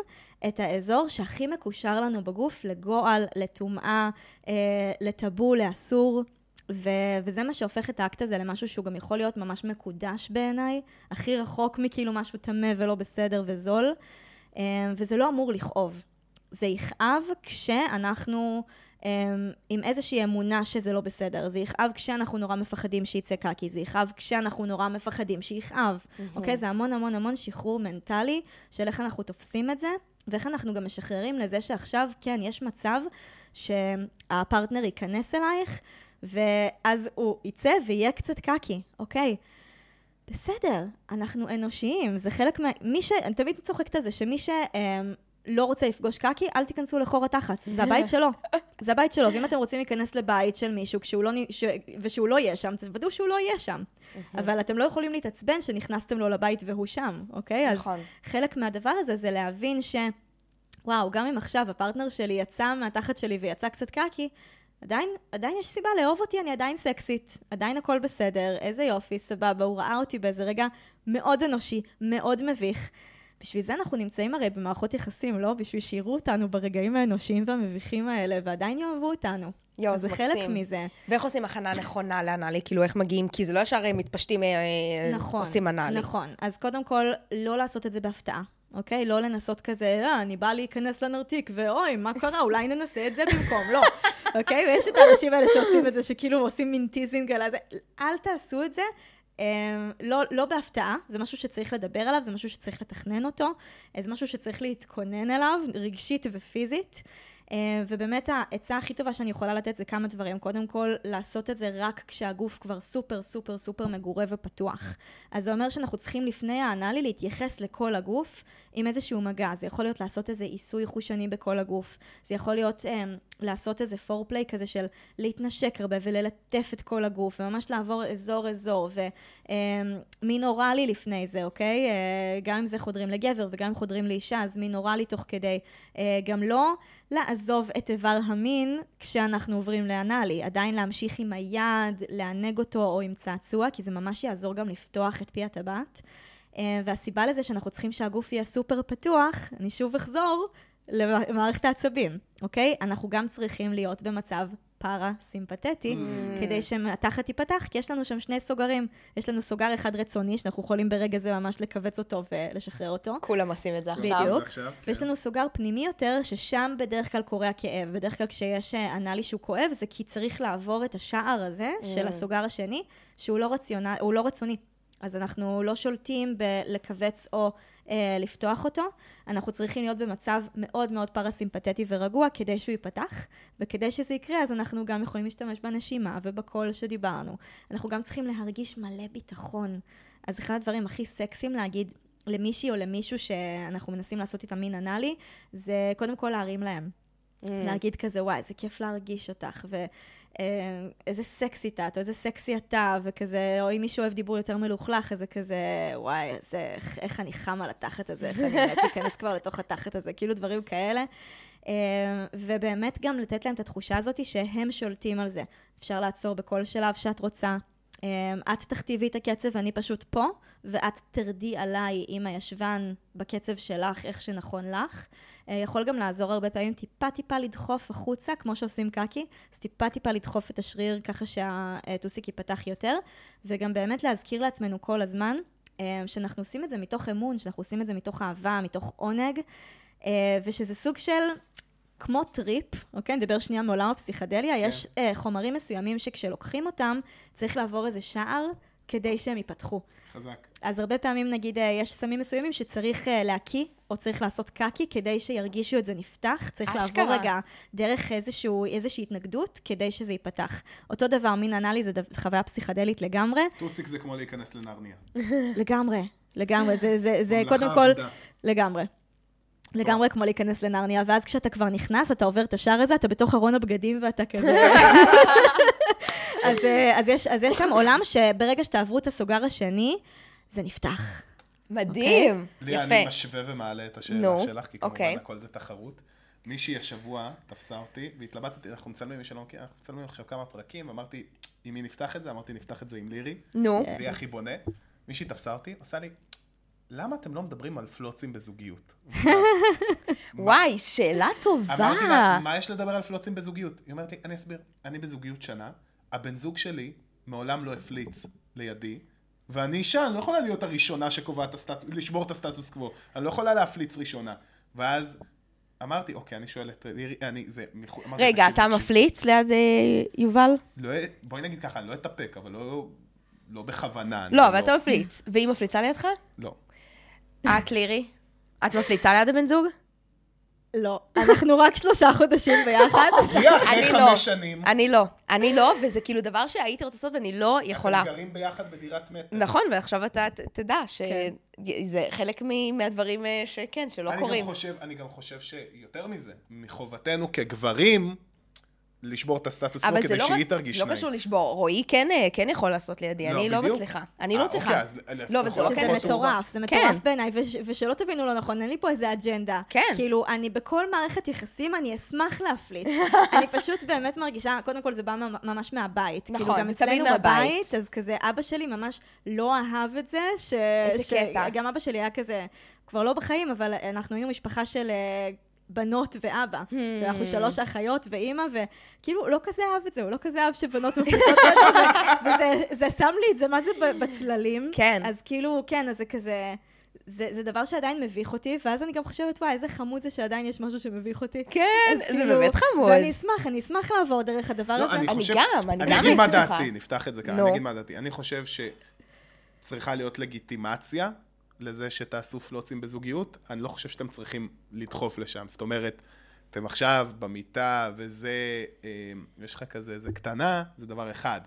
את האזור שהכי מקושר לנו בגוף לגועל, לטומאה, אה, לטאבו, לאסור. ו- וזה מה שהופך את האקט הזה למשהו שהוא גם יכול להיות ממש מקודש בעיניי, הכי רחוק מכאילו משהו טמא ולא בסדר וזול, אה, וזה לא אמור לכאוב. זה יכאב כשאנחנו אה, עם איזושהי אמונה שזה לא בסדר. זה יכאב כשאנחנו נורא מפחדים שיצא קקי, זה יכאב כשאנחנו נורא מפחדים שיכאב. אוקיי? זה המון המון המון שחרור מנטלי של איך אנחנו תופסים את זה, ואיך אנחנו גם משחררים לזה שעכשיו, כן, יש מצב שהפרטנר ייכנס אלייך, ואז הוא יצא ויהיה קצת קקי, אוקיי? בסדר, אנחנו אנושיים, זה חלק מה... מי ש... אני תמיד צוחקת על זה, שמי ש... אמ, לא רוצה לפגוש קקי, אל תיכנסו לחור התחת. זה הבית שלו. זה הבית שלו, ואם אתם רוצים להיכנס לבית של מישהו כשהוא לא, ש... ושהוא לא יהיה שם, תוודאו שהוא לא יהיה שם. אבל אתם לא יכולים להתעצבן שנכנסתם לו לבית והוא שם, אוקיי? נכון. אז חלק מהדבר הזה זה להבין ש... וואו, גם אם עכשיו הפרטנר שלי יצא מהתחת שלי ויצא קצת קקי, עדיין, עדיין יש סיבה לאהוב אותי, אני עדיין סקסית, עדיין הכל בסדר, איזה יופי, סבבה, הוא ראה אותי באיזה רגע מאוד אנושי, מאוד מביך. בשביל זה אנחנו נמצאים הרי במערכות יחסים, לא? בשביל שיראו אותנו ברגעים האנושיים והמביכים האלה, ועדיין יאהבו אותנו. יואו, זה זה חלק מקסים. מזה. ואיך עושים הכנה נכונה לאנאלי? כאילו, איך מגיעים? כי זה לא ישר הם מתפשטים, אה, נכון, עושים אנאלי. נכון. אז קודם כל, לא לעשות את זה בהפתעה. אוקיי? לא לנסות כזה, אה, אני באה להיכנס לנרתיק, ואוי, מה קרה? אולי ננסה את זה במקום. לא. אוקיי? ויש את האנשים האלה שעושים את זה, שכאילו עושים מין teasing על הזה. אל תעשו את זה. אמ, לא, לא בהפתעה, זה משהו שצריך לדבר עליו, זה משהו שצריך לתכנן אותו, זה משהו שצריך להתכונן אליו, רגשית ופיזית. אמ, ובאמת העצה הכי טובה שאני יכולה לתת זה כמה דברים. קודם כל, לעשות את זה רק כשהגוף כבר סופר סופר סופר מגורה ופתוח. אז זה אומר שאנחנו צריכים לפני האנאלי להתייחס לכל הגוף עם איזשהו מגע. זה יכול להיות לעשות איזה עיסוי חושני בכל הגוף. זה יכול להיות אמ, לעשות איזה פורפליי כזה של להתנשק הרבה וללטף את כל הגוף, וממש לעבור אזור-אזור, ומין אוראלי לפני זה, אוקיי? אה, גם אם זה חודרים לגבר וגם אם חודרים לאישה, אז מין אוראלי תוך כדי. אה, גם לא לעזוב את איבר המין כשאנחנו עוברים לאנאלי, עדיין להמשיך עם היד, לענג אותו או עם צעצוע, כי זה ממש יעזור גם לפתוח את פי הטבעת. אה, והסיבה לזה שאנחנו צריכים שהגוף יהיה סופר פתוח, אני שוב אחזור, למערכת העצבים, אוקיי? אנחנו גם צריכים להיות במצב פארה-סימפתטי, mm. כדי שהתחת תיפתח, כי יש לנו שם שני סוגרים. יש לנו סוגר אחד רצוני, שאנחנו יכולים ברגע זה ממש לכווץ אותו ולשחרר אותו. כולם עושים את זה עכשיו. בדיוק. עכשיו, כן. ויש לנו סוגר פנימי יותר, ששם בדרך כלל קורה הכאב. בדרך כלל כשיש אנאלי שהוא כואב, זה כי צריך לעבור את השער הזה mm. של הסוגר השני, שהוא לא, רציונל, לא רצוני. אז אנחנו לא שולטים בלכווץ או אה, לפתוח אותו. אנחנו צריכים להיות במצב מאוד מאוד פרסימפטי ורגוע כדי שהוא ייפתח, וכדי שזה יקרה אז אנחנו גם יכולים להשתמש בנשימה ובקול שדיברנו. אנחנו גם צריכים להרגיש מלא ביטחון. אז אחד הדברים הכי סקסיים להגיד למישהי או למישהו שאנחנו מנסים לעשות איתם מין אנאלי, זה קודם כל להרים להם. Mm. להגיד כזה, וואי, זה כיף להרגיש אותך, ו... אה, איזה סקסי את, או איזה סקסי אתה, וכזה, או אם מישהו אוהב דיבור יותר מלוכלך, איזה כזה, וואי, איזה, איך אני חם על התחת הזה, איך אני באמת אכנס כבר לתוך התחת הזה, כאילו דברים כאלה. אה, ובאמת גם לתת להם את התחושה הזאת שהם שולטים על זה. אפשר לעצור בכל שלב שאת רוצה. אה, את תכתיבי את הקצב ואני פשוט פה, ואת תרדי עליי עם הישבן בקצב שלך, איך שנכון לך. אה, יכול גם לעזור הרבה פעמים טיפה טיפה לדחוף החוצה, כמו שעושים קקי, אז טיפה טיפה לדחוף את השריר ככה שהטוסיק ייפתח יותר, וגם באמת להזכיר לעצמנו כל הזמן אה, שאנחנו עושים את זה מתוך אמון, שאנחנו עושים את זה מתוך אהבה, מתוך עונג, אה, ושזה סוג של... כמו טריפ, אוקיי? נדבר שנייה מעולם הפסיכדליה, כן. יש uh, חומרים מסוימים שכשלוקחים אותם, צריך לעבור איזה שער כדי שהם ייפתחו. חזק. אז הרבה פעמים, נגיד, אה, יש סמים מסוימים שצריך אה, להקיא, או צריך לעשות קקי כדי שירגישו את זה נפתח. צריך אשכרה. לעבור רגע דרך איזשהו, איזושהי התנגדות כדי שזה ייפתח. אותו דבר, מין אנאלי זה חוויה פסיכדלית לגמרי. טוסיק זה כמו להיכנס לנרניה. <laughs> לגמרי, לגמרי. זה, זה, זה קודם כל... לגמרי. לגמרי כמו להיכנס לנרניה, ואז כשאתה כבר נכנס, אתה עובר את השער הזה, אתה בתוך ארון הבגדים ואתה כזה... <laughs> אז, אה, אז, יש, אז יש שם עולם שברגע שתעברו את הסוגר השני, זה נפתח. מדהים, okay? אוקיי? יפה. לי, אני משווה ומעלה את השאלה no. שלך, כי כמובן okay. אוקיי. הכל זה תחרות. מישהי השבוע תפסה אותי, והתלבטתי, אנחנו מצלמים, מי שלא מכיר, אנחנו מצלמים עכשיו כמה פרקים, אמרתי, עם מי נפתח את זה? אמרתי, נפתח את זה עם לירי. נו. No. זה יהיה הכי בונה. מישהי תפסה אותי, עושה לי, למה אתם לא מדברים על פלוצים בזוגיות? <laughs> וואי, שאלה טובה. אמרתי לה, מה יש לדבר על פלוצים בזוגיות? היא אומרת לי, אני אסביר, אני בזוגיות שנה, הבן זוג שלי מעולם לא הפליץ לידי, ואני אישה, אני לא יכולה להיות הראשונה שקובעת, הסטט... לשבור את הסטטוס קוו. אני לא יכולה להפליץ ראשונה. ואז אמרתי, אוקיי, אני שואל את אני, זה, אמרתי, רגע, אתה מפליץ ליד אה, יובל? לא, בואי נגיד ככה, אני לא אתאפק, אבל לא, לא בכוונה. לא, אבל לא... אתה מפליץ. והיא מפליצה לידך? לא. את, לירי? את מפליצה ליד הבן זוג? לא, אנחנו רק שלושה חודשים ביחד. היא <laughs> אחרי חמש לא. שנים. אני לא, אני לא, וזה כאילו דבר שהייתי רוצה לעשות ואני לא יכולה. אתם גרים ביחד בדירת מטר. נכון, ועכשיו אתה תדע שזה כן. חלק מהדברים אה, שכן, שלא קורים. אני גם חושב שיותר מזה, מחובתנו כגברים, לשבור את הסטטוס קוו כדי לא שהיא תרגיש נעים. אבל זה לא קשור לשבור. רועי כן, אה, כן יכול לעשות לידי, לא, אני לא מצליחה. אני לא אה, מצליחה. אוקיי, אז לא, וזה לא כן מטורף, זה מטורף כן. בעיניי, ושלא תבינו לא נכון, אין לי פה איזה אג'נדה. כן. כאילו, אני בכל מערכת יחסים, אני אשמח להפליט. <laughs> אני פשוט באמת מרגישה, קודם כל זה בא ממש מהבית. כאילו, נכון, זה תמיד מהבית. אז כזה, אבא שלי ממש לא אהב את זה, ש... איזה קטע. גם אבא שלי היה כזה, כבר לא בחיים, אבל אנחנו היינו משפחה של אה, בנות ואבא. Hmm. ואנחנו שלוש אחיות ואימא, וכאילו, לא כזה אהב את זה, הוא לא כזה אהב שבנות <laughs> מפוצצות אותו, וזה שם לי את זה, מה זה בצללים? כן. אז כאילו, כן, אז זה כזה... זה, זה דבר שעדיין מביך אותי, ואז אני גם חושבת, וואי, איזה חמוד זה שעדיין יש משהו שמביך אותי. כן, זה כאילו, באמת חמוד. ואני אשמח, אני אשמח לעבור דרך הדבר לא, הזה. אני, חושב, אני גם, אני, אני גם אגיד מה דעתי, נפתח את זה ככה, אני אגיד מה דעתי. אני חושב שצריכה להיות לגיטימציה לזה שתעשו פלוצים בזוגיות, אני לא חושב שאתם צריכים לדחוף לשם. זאת אומרת, אתם עכשיו במיטה וזה, אה, יש לך כזה, זה קטנה, זה דבר אחד.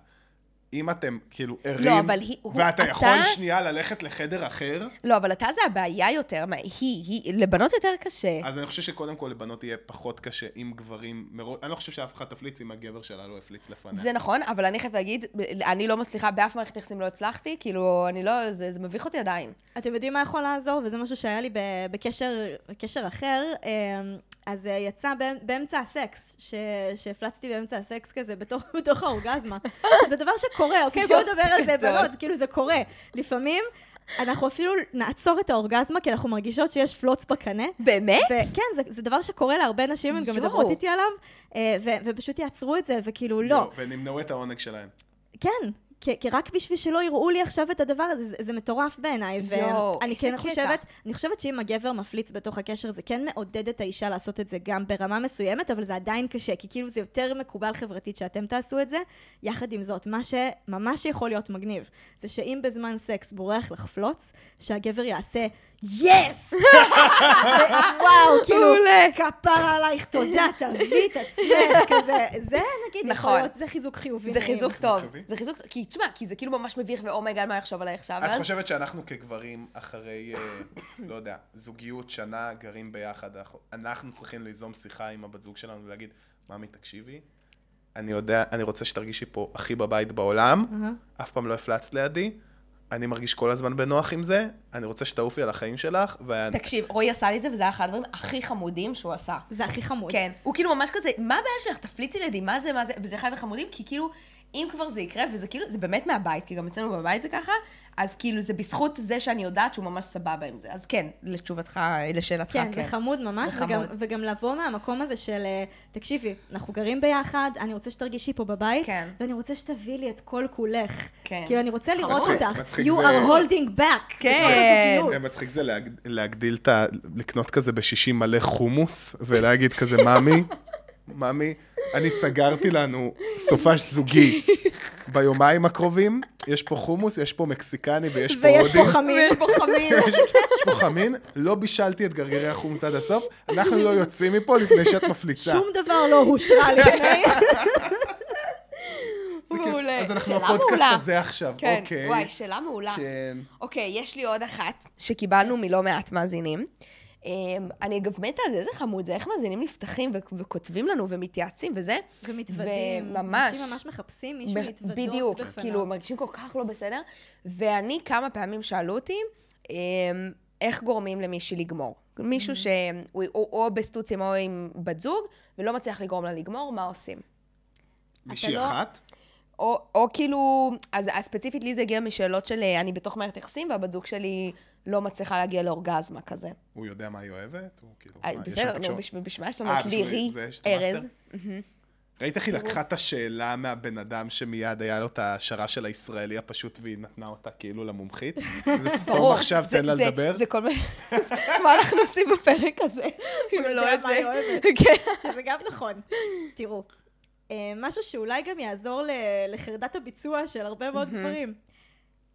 אם אתם כאילו לא, ערים, אבל היא- הוא- ואתה אתה- יכול שנייה ללכת לחדר אחר, לא, אבל אתה זה הבעיה יותר, מה, היא, היא, לבנות יותר קשה. אז אני חושב שקודם כל לבנות יהיה פחות קשה עם גברים מראש. אני לא חושב שאף אחד תפליץ אם הגבר שלה לא הפליץ לפניה. זה נכון, אבל אני חייבת להגיד, אני לא מצליחה, באף מערכת יחסים לא הצלחתי, כאילו, אני לא, זה, זה מביך אותי עדיין. אתם יודעים מה יכול לעזור? וזה משהו שהיה לי ב- בקשר, בקשר אחר. אמ, אז אה, יצא באמ- באמצע הסקס, ש- שהפלצתי באמצע הסקס כזה בתוך, בתוך האורגזמה. <laughs> זה דבר שקורה, אוקיי? בואו נדבר על זה. בנות, כאילו זה קורה. לפעמים אנחנו אפילו נעצור את האורגזמה, כי אנחנו מרגישות שיש פלוץ בקנה. באמת? וכן, זה, זה דבר שקורה להרבה נשים, הן גם. מדברות איתי עליו, אה, ו- ופשוט יעצרו את זה, וכאילו, לא. יואו, ונמנעו את העונג שלהם. כן, כי, כי רק בשביל שלא יראו לי עכשיו את הדבר הזה, זה, זה מטורף בעיניי. ואני כן קטע. חושבת, אני חושבת שאם הגבר מפליץ בתוך הקשר, זה כן מעודד את האישה לעשות את זה גם ברמה מסוימת, אבל זה עדיין קשה, כי כאילו זה יותר מקובל חברתית שאתם תעשו את זה. יחד עם זאת, מה שממש יכול להיות מגניב, זה שאם בזמן סקס בורח לך פלוץ, שהגבר יעשה יס! <laughs> כאילו. כפרה עלייך, תודה, תביאי את עצמך, כזה, זה נגיד יכול נכון. להיות, זה חיזוק חיובי. זה. חיזוק טוב. זה חיזוק, כי תשמע, כי זה כאילו ממש מביך, ואומייגל, מה יחשוב עליי עכשיו? את חושבת שאנחנו כגברים, אחרי, אה, <coughs> לא יודע, זוגיות, שנה, גרים ביחד, אנחנו- אנחנו צריכים ליזום שיחה עם הבת זוג שלנו ולהגיד, ממי, תקשיבי, אני יודע, אני רוצה שתרגישי פה הכי בבית בעולם, אף פעם לא הפלצת לידי, אני מרגיש כל הזמן בנוח עם זה, אני רוצה שתעופי על החיים שלך, ואני... תקשיב, רועי עשה לי את זה, וזה היה אחד הדברים הכי חמודים שהוא עשה. זה הכי חמוד. כן. הוא כאילו ממש כזה, מה הבעיה שלך? תפליצי לידי, מה זה, מה זה? וזה אחד החמודים, כי כאילו, אם כבר זה יקרה, וזה כאילו, זה באמת מהבית, כי גם אצלנו בבית זה ככה, אז כאילו, זה בזכות זה שאני יודעת שהוא ממש סבבה עם זה. אז כן, לתשובתך, לשאלתך, כן, כן. זה חמוד ממש, וגם. וגם לבוא מהמקום הזה של, אה, תקשיבי, אנחנו גרים ביחד, אני רוצה שתרגישי פה בבית, כן. ואני רוצה שתביאי לי את כל כולך. כן. כאילו, אני רוצה לראות. אותך. מצחיק You זה- are holding back. כן. זה מצחיק זה להג... להגדיל את ה... לקנות כזה בשישי מלא חומוס, ולהגיד כזה, ממי, ממי, אני סגרתי לנו סופש זוגי ביומיים הקרובים, יש פה חומוס, יש פה מקסיקני ויש פה ויש הודי. פה חמין. ויש פה חמין. יש, יש פה חמין, לא בישלתי את גרגירי החומוס עד הסוף, אנחנו לא יוצאים מפה לפני שאת מפליצה. שום דבר לא הושרה לפני. מעולה. אז אנחנו בפודקאסט. הזה עכשיו, כן, אוקיי. וואי, שאלה מעולה. כן. אוקיי, יש לי עוד אחת שקיבלנו מלא מעט מאזינים. אמ, אני אגב מתה על זה, איזה חמוד זה, איך מאזינים נפתחים ו- וכותבים לנו ומתייעצים וזה. ומתוודים. וממש. אנשים ממש מחפשים מישהו ב- להתוודות בדיוק, בפניו. כאילו, מרגישים כל כך לא בסדר. ואני כמה פעמים שאלו אותי, אמ, איך גורמים למישהי לגמור. מישהו שהוא או, או בסטוצים או עם בת זוג, ולא מצליח לגרום לה לגמור, מה עושים? מישהי לא- אחת? או, או כאילו, אז, אז ספציפית לי זה הגיע משאלות של אה, אני בתוך מערכת יחסים, והבת זוג שלי לא מצליחה להגיע לאורגזמה כזה. הוא יודע מה היא אוהבת? הוא כאילו, בסדר, נו? בשביל מה יש לנו אה, את לירי, ארז. ראית איך היא לקחה את השאלה מהבן אדם שמיד היה לו את ההשערה של הישראלי הפשוט והיא נתנה אותה כאילו למומחית? <laughs> זה סתום עכשיו, תן לה לדבר. זה כל מה... <laughs> מה אנחנו עושים בפרק הזה? אם לא יודע את מה זה. היא אוהבת. <laughs> כן. שזה גם נכון. תראו, אה, משהו שאולי גם יעזור לחרדת הביצוע של הרבה מאוד גברים.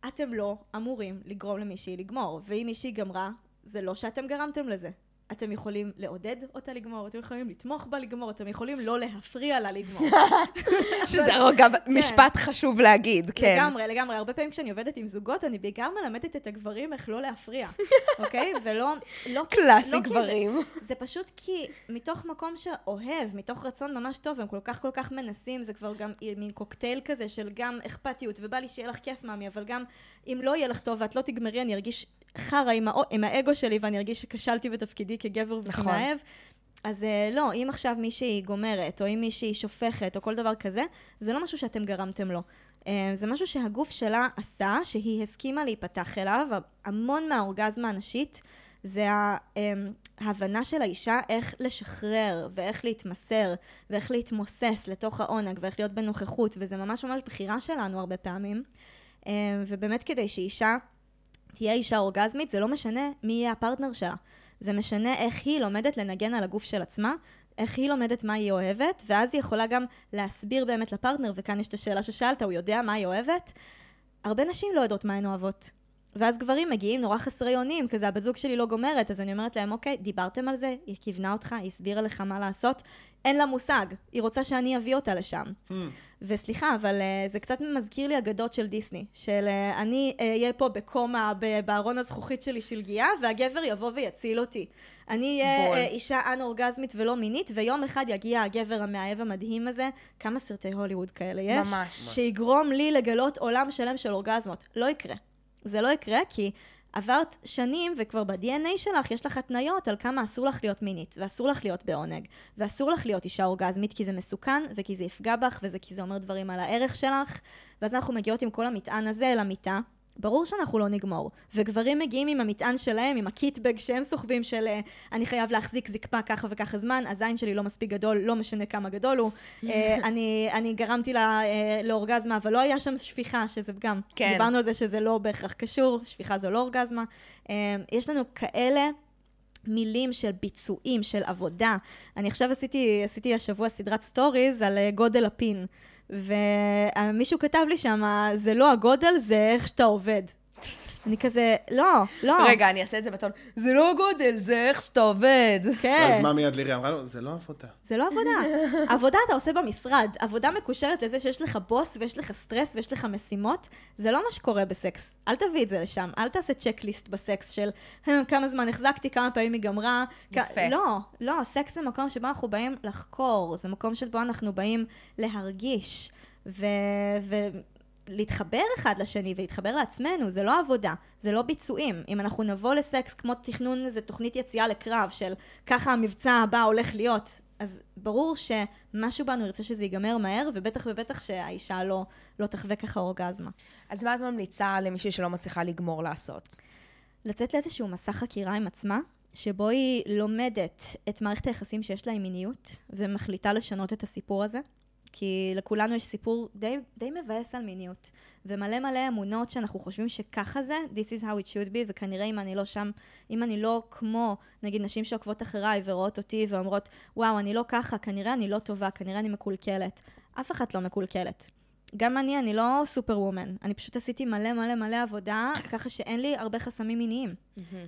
אתם לא אמורים לגרום למישהי לגמור, ואם מישהי גמרה, זה לא שאתם גרמתם לזה. אתם יכולים לעודד אותה לגמור, אתם יכולים לתמוך בה לגמור, אתם יכולים לא להפריע לה לגמור. <laughs> שזה אגב משפט חשוב להגיד, כן. לגמרי, לגמרי. הרבה פעמים כשאני עובדת עם זוגות, אני בעיקר מלמדת את הגברים איך לא להפריע, <laughs> אוקיי? ולא... לא, קלאסי לא כי זה- גברים. זה פשוט כי מתוך מקום שאוהב, מתוך רצון ממש טוב, הם כל כך כל כך מנסים, זה כבר גם מין קוקטייל כזה של גם אכפתיות, ובא לי שיהיה לך כיף מאמי, אבל גם אם לא יהיה לך טוב ואת לא תגמרי, אני ארגיש חרא עם, עם האגו שלי, ואני ארגיש שכשלתי בתפקידי כגבר נכון. וכמאהב. אז אה, לא, אם עכשיו מישהי גומרת, או אם מישהי שופכת, או כל דבר כזה, זה לא משהו שאתם גרמתם לו. אה, זה משהו שהגוף שלה עשה, שהיא הסכימה להיפתח אליו. המון מהאורגזמה הנשית זה ה- אמ, ההבנה של האישה איך לשחרר, ואיך להתמסר, ואיך להתמוסס לתוך העונג, ואיך להיות בנוכחות, וזה ממש ממש בחירה שלנו הרבה פעמים. אמ, ובאמת כדי שאישה תהיה אישה אורגזמית, זה לא משנה מי יהיה הפרטנר שלה. זה משנה איך היא לומדת לנגן על הגוף של עצמה, איך היא לומדת מה היא אוהבת, ואז היא יכולה גם להסביר באמת לפרטנר, וכאן יש את השאלה ששאלת, הוא יודע מה היא אוהבת? הרבה נשים לא יודעות מה הן אוהבות. ואז גברים מגיעים נורא חסרי אונים, כזה הבת זוג שלי לא גומרת, אז אני אומרת להם, אוקיי, דיברתם על זה, היא כיוונה אותך, היא הסבירה לך מה לעשות, אין לה מושג, היא רוצה שאני אביא אותה לשם. Hmm. וסליחה, אבל uh, זה קצת מזכיר לי אגדות של דיסני, של uh, אני אהיה פה בקומה בארון הזכוכית שלי שלגיה, והגבר יבוא ויציל אותי. אני אהיה uh, אישה אנ-אורגזמית ולא מינית, ויום אחד יגיע הגבר המאהב המדהים הזה, כמה סרטי הוליווד כאלה יש? ממש. שיגרום לי לגלות עולם שלם של אורגזמות. לא יקרה. זה לא יקרה כי עברת שנים וכבר ב-DNA שלך יש לך התניות על כמה אסור לך להיות מינית, ואסור לך להיות בעונג, ואסור לך להיות אישה אורגזמית כי זה מסוכן, וכי זה יפגע בך, וזה כי זה אומר דברים על הערך שלך, ואז אנחנו מגיעות עם כל המטען הזה אל המיטה. ברור שאנחנו לא נגמור. וגברים מגיעים עם המטען שלהם, עם הקיטבג שהם סוחבים של אה, אני חייב להחזיק זקפה ככה וככה זמן, הזין שלי לא מספיק גדול, לא משנה כמה גדול הוא. אה, <laughs> אני, אני גרמתי לה, אה, לאורגזמה, אבל לא היה שם שפיכה, שזה גם, כן. דיברנו על זה שזה לא בהכרח קשור, שפיכה זו לא אורגזמה. יש לנו כאלה מילים של ביצועים, של עבודה. אני עכשיו עשיתי, עשיתי השבוע סדרת stories על גודל הפין. ומישהו כתב לי שם, זה לא הגודל, זה איך שאתה עובד. אני כזה, לא, לא. רגע, אני אעשה את זה בטון. זה לא הגודל, זה איך שאתה עובד. כן. אז מה מיד לירי אמרה לו? זה לא עבודה. זה לא עבודה. <laughs> עבודה אתה עושה במשרד. עבודה מקושרת לזה שיש לך בוס ויש לך סטרס ויש לך משימות. זה לא מה שקורה בסקס. אל תביא את זה לשם. אל תעשה checklist בסקס של "הם, כמה זמן החזקתי, כמה פעמים היא גמרה. יפה. לא, לא, סקס זה מקום שבו אנחנו באים לחקור. זה מקום שבו אנחנו באים להרגיש. ו... להתחבר אחד לשני ולהתחבר לעצמנו, זה לא עבודה, זה לא ביצועים. אם אנחנו נבוא לסקס כמו תכנון איזה תוכנית יציאה לקרב של ככה המבצע הבא הולך להיות, אז ברור שמשהו בנו ירצה שזה ייגמר מהר, ובטח ובטח שהאישה לא, לא תחווה ככה אורגזמה. אז מה את ממליצה למישהי שלא מצליחה לגמור לעשות? לצאת לאיזשהו מסע חקירה עם עצמה, שבו היא לומדת את מערכת היחסים שיש לה עם מיניות, ומחליטה לשנות את הסיפור הזה. כי לכולנו יש סיפור די, די מבאס על מיניות, ומלא מלא אמונות שאנחנו חושבים שככה זה, this is how it should be, וכנראה אם אני לא שם, אם אני לא כמו, נגיד נשים שעוקבות אחריי ורואות אותי ואומרות, וואו, אני לא ככה, כנראה אני לא טובה, כנראה אני מקולקלת. אף אחת לא מקולקלת. גם אני, אני לא סופר וומן. אני פשוט עשיתי מלא מלא מלא עבודה, <coughs> ככה שאין לי הרבה חסמים מיניים.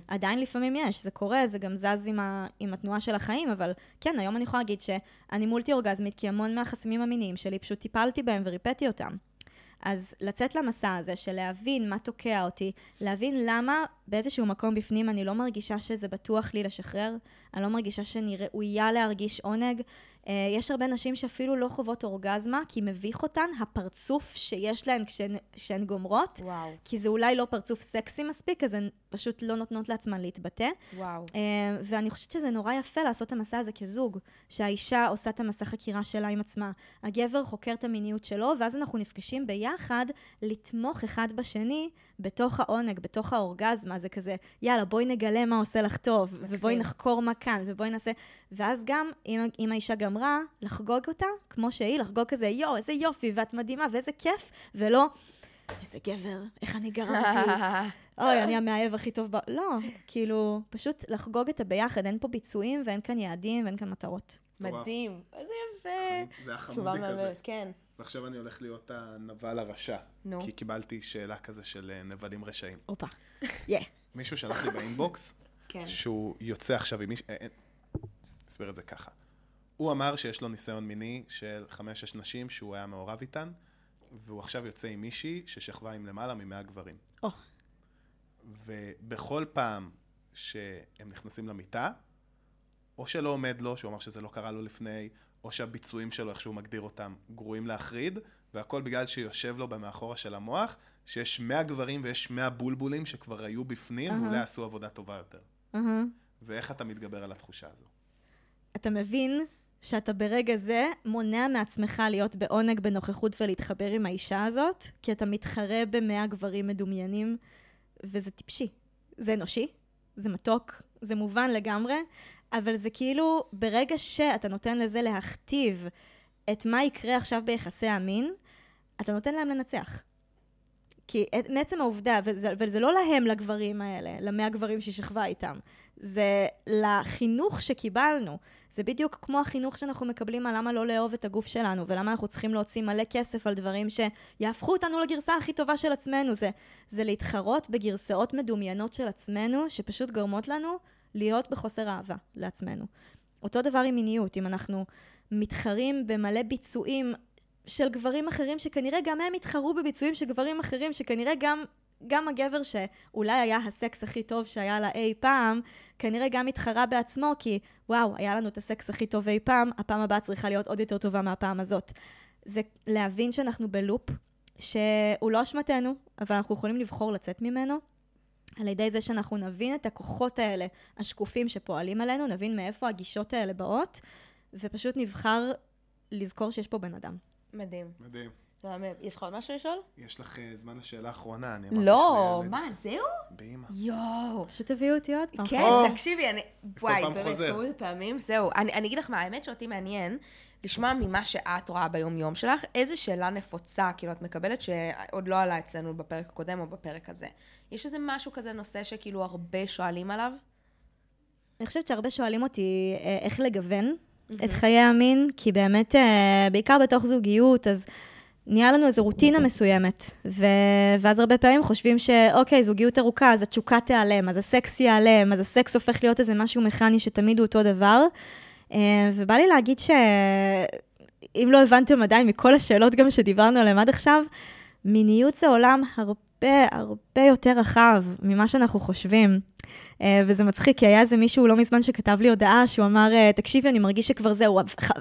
עדיין לפעמים יש, זה קורה, זה גם זז עם, ה, עם התנועה של החיים, אבל כן, היום אני יכולה להגיד שאני מולטי אורגזמית, כי המון מהחסמים המיניים שלי, פשוט טיפלתי בהם וריפאתי אותם. אז לצאת למסע הזה של להבין מה תוקע אותי, להבין למה באיזשהו מקום בפנים אני לא מרגישה שזה בטוח לי לשחרר, אני לא מרגישה שאני ראויה להרגיש עונג. אה, יש הרבה נשים שאפילו לא חוות אורגזמה, כי מביך אותן הפרצוף שיש להן כשהן, כשהן גומרות, וואו, כי זה אולי לא פרצוף סקסי מספיק, אז הן פשוט לא נותנות לעצמן להתבטא. וואו. אה, ואני חושבת שזה נורא יפה לעשות את המסע הזה כזוג, שהאישה עושה את המסע חקירה שלה עם עצמה, הגבר חוקר את המיניות שלו, ואז אנחנו נפגשים ביחד לתמוך אחד בשני בתוך העונג, בתוך האורגזמה, זה כזה, יאללה, בואי נגלה מה עושה לך טוב, מקסים. ובואי נחקור מה כאן, ובואי נעשה... ואז גם, אם, אם האישה גמרה, לחגוג אותה כמו שהיא, לחגוג כזה, יואו, איזה יופי, ואת מדהימה, ואיזה כיף, ולא, איזה גבר, איך אני גרמתי. <laughs> אוי, אני המאהב הכי טוב ב... לא, כאילו, פשוט לחגוג את הביחד, אין פה ביצועים ואין כאן יעדים ואין כאן מטרות. מדהים. איזה יפה. זה היה חמודי כזה. כן. ועכשיו אני הולך להיות הנבל הרשע. נו. כי קיבלתי שאלה כזה של אה, נבלים רשעים. הופה. <laughs> יא. מישהו שלח לי באינבוקס, <laughs> כן. שהוא יוצא עכשיו עם מישהו... אה, אה, נסביר את זה ככה. הוא אמר שיש לו ניסיון מיני של חמש-שש נשים שהוא היה מעורב איתן, והוא עכשיו יוצא עם מישהי ששכבה עם למעלה ממאה גברים. או. ובכל פעם שהם נכנסים למיטה, או שלא עומד לו, שהוא אמר שזה לא קרה לו לפני, או שהביצועים שלו, איך שהוא מגדיר אותם, גרועים להחריד, והכל בגלל שיושב לו במאחורה של המוח, שיש 100 גברים ויש 100 בולבולים שכבר היו בפנים, אהה. ואולי עשו עבודה טובה יותר. אהה. ואיך אתה מתגבר על התחושה הזו? אתה מבין שאתה ברגע זה מונע מעצמך להיות בעונג בנוכחות ולהתחבר עם האישה הזאת, כי אתה מתחרה במאה גברים מדומיינים, וזה טיפשי. זה אנושי, זה מתוק, זה מובן לגמרי, אבל זה כאילו, ברגע שאתה נותן לזה להכתיב את מה יקרה עכשיו ביחסי המין, אתה נותן להם לנצח. כי מעצם העובדה, וזה, וזה לא להם, לגברים האלה, למאה גברים שהיא שכבה איתם, זה לחינוך שקיבלנו. זה בדיוק כמו החינוך שאנחנו מקבלים על למה לא לאהוב את הגוף שלנו, ולמה אנחנו צריכים להוציא מלא כסף על דברים שיהפכו אותנו לגרסה הכי טובה של עצמנו. זה, זה להתחרות בגרסאות מדומיינות של עצמנו, שפשוט גורמות לנו להיות בחוסר אהבה לעצמנו. אותו דבר עם מיניות, אם אנחנו מתחרים במלא ביצועים של גברים אחרים, שכנראה גם הם התחרו בביצועים של גברים אחרים, שכנראה גם גם הגבר שאולי היה הסקס הכי טוב שהיה לה אי פעם, כנראה גם התחרה בעצמו, כי וואו, היה לנו את הסקס הכי טוב אי פעם, הפעם הבאה צריכה להיות עוד יותר טובה מהפעם הזאת. זה להבין שאנחנו בלופ, שהוא לא אשמתנו, אבל אנחנו יכולים לבחור לצאת ממנו. על ידי זה שאנחנו נבין את הכוחות האלה, השקופים שפועלים עלינו, נבין מאיפה הגישות האלה באות, ופשוט נבחר לזכור שיש פה בן אדם. מדהים. מדהים. יש לך עוד משהו לשאול? יש לך אה, זמן לשאלה האחרונה, אני אמרתי לא, מה, זהו? באמא. יואו. פשוט תביאו אותי עוד פעם. כן, תקשיבי, אני... וואי, באמת, כמה פעמים, זהו. אני אגיד לך מה, האמת שאותי מעניין לשמוע ממה שאת רואה ביום-יום שלך, איזה שאלה נפוצה, כאילו, את מקבלת שעוד לא עלה אצלנו בפרק הקודם או בפרק הזה. יש איזה משהו כזה, נושא שכאילו הרבה שואלים עליו? אני חושבת שהרבה שואלים אותי אה, איך לגוון את חיי המין, כי באמת, אה, בעיקר בתוך זוגיות, אז... נהיה לנו איזו רוטינה מסוימת, ו... ואז הרבה פעמים חושבים שאוקיי, זוגיות ארוכה, אז התשוקה תיעלם, אז הסקס ייעלם, אז הסקס הופך להיות איזה משהו מכני שתמיד הוא אותו דבר. אה, ובא לי להגיד שאם לא הבנתם עדיין מכל השאלות גם שדיברנו עליהן עד עכשיו, מיניות זה עולם הרבה הרבה יותר רחב ממה שאנחנו חושבים. אה, וזה מצחיק, כי היה איזה מישהו לא מזמן שכתב לי הודעה, שהוא אמר, אה, תקשיבי, אני מרגיש שכבר זהו,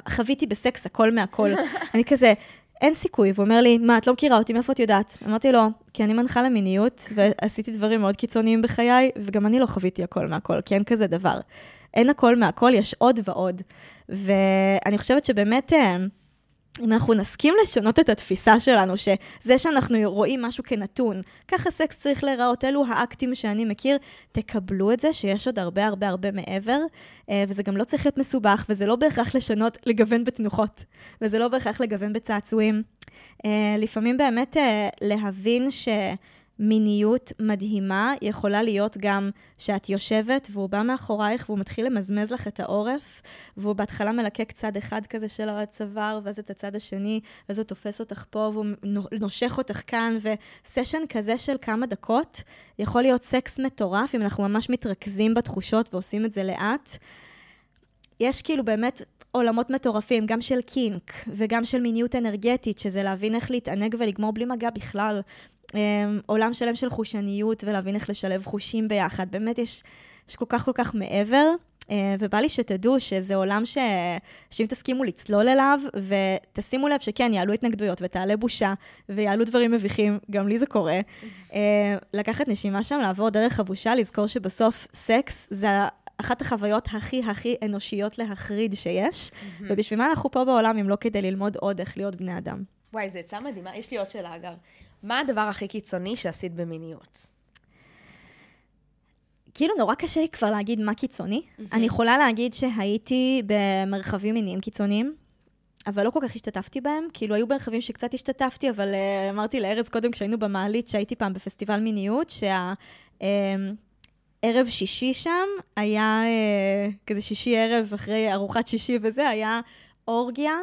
חוויתי בסקס הכל מהכל. <laughs> אני כזה, אין סיכוי. והוא אומר לי, מה, את לא מכירה אותי, מאיפה את יודעת? אמרתי לו, כי אני מנחה למיניות, ועשיתי דברים מאוד קיצוניים בחיי, וגם אני לא חוויתי הכל מהכל, כי אין כזה דבר. אין הכל מהכל, יש עוד ועוד. ואני חושבת שבאמת... אה, אם אנחנו נסכים לשנות את התפיסה שלנו, שזה שאנחנו רואים משהו כנתון, ככה סקס צריך להיראות, אלו האקטים שאני מכיר, תקבלו את זה שיש עוד הרבה הרבה הרבה מעבר, אה, וזה גם לא צריך להיות מסובך, וזה לא בהכרח לשנות, לגוון בתנוחות, וזה לא בהכרח לגוון בצעצועים. אה, לפעמים באמת להבין ש... מיניות מדהימה יכולה להיות גם שאת יושבת והוא בא מאחורייך והוא מתחיל למזמז לך את העורף, והוא בהתחלה מלקק צד אחד כזה של הצוואר, ואז את הצד השני, ואז הוא תופס אותך פה והוא נושך אותך כאן, וסשן כזה של כמה דקות יכול להיות סקס מטורף, אם אנחנו ממש מתרכזים בתחושות ועושים את זה לאט. יש כאילו באמת עולמות מטורפים, גם של קינק וגם של מיניות אנרגטית, שזה להבין איך להתענג ולגמור בלי מגע בכלל. אמ, עולם שלם של חושניות ולהבין איך לשלב חושים ביחד. באמת יש, יש כל כך כל כך מעבר. אה, ובא לי שתדעו שזה עולם ש... שאם תסכימו לצלול אליו, ותשימו לב שכן, יעלו התנגדויות ותעלה בושה, ויעלו דברים מביכים, גם לי זה קורה. <laughs> אה, לקחת נשימה שם, לעבור דרך הבושה, לזכור שבסוף סקס זה אחת החוויות הכי הכי אנושיות להחריד שיש, ובשביל מה אנחנו פה בעולם אם לא כדי ללמוד עוד איך להיות בני אדם. וואי, זו עצה מדהימה. יש לי עוד שאלה, אגב. מה הדבר הכי קיצוני שעשית במיניות? כאילו נורא קשה לי כבר להגיד מה קיצוני. Mm-hmm. אני יכולה להגיד שהייתי במרחבים מיניים קיצוניים, אבל לא כל כך השתתפתי בהם. כאילו, היו מרחבים שקצת השתתפתי, אבל uh, אמרתי לארז קודם, כשהיינו במעלית, שהייתי פעם בפסטיבל מיניות, שה... Uh, ערב שישי שם היה, uh, כזה שישי ערב אחרי ארוחת שישי וזה, היה אורגיה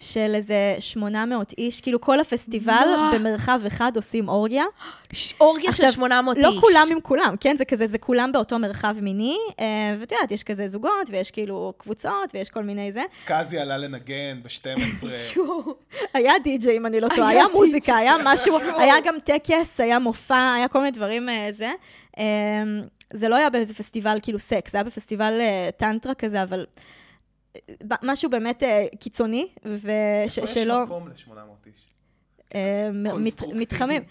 של איזה 800 איש, כאילו כל הפסטיבל במרחב אחד עושים אורגיה. אורגיה של 800 לא איש. לא כולם עם כולם, כן? זה כזה, זה כולם באותו מרחב מיני, אה, ואת יודעת, יש כזה זוגות, ויש כאילו קבוצות, ויש כל מיני זה. סקאזי עלה לנגן ב-12. <laughs> היה די-ג'יי, אם אני לא טועה, היה מוזיקה, היה משהו, <laughs> היה גם טקס, היה מופע, היה כל מיני דברים אה, זה. אה, זה לא היה באיזה פסטיבל כאילו סקס, זה היה בפסטיבל טנטרה כזה, אבל... משהו באמת אה, קיצוני, ושלא... איפה יש מקום ל-800 איש? אה, מתחמים.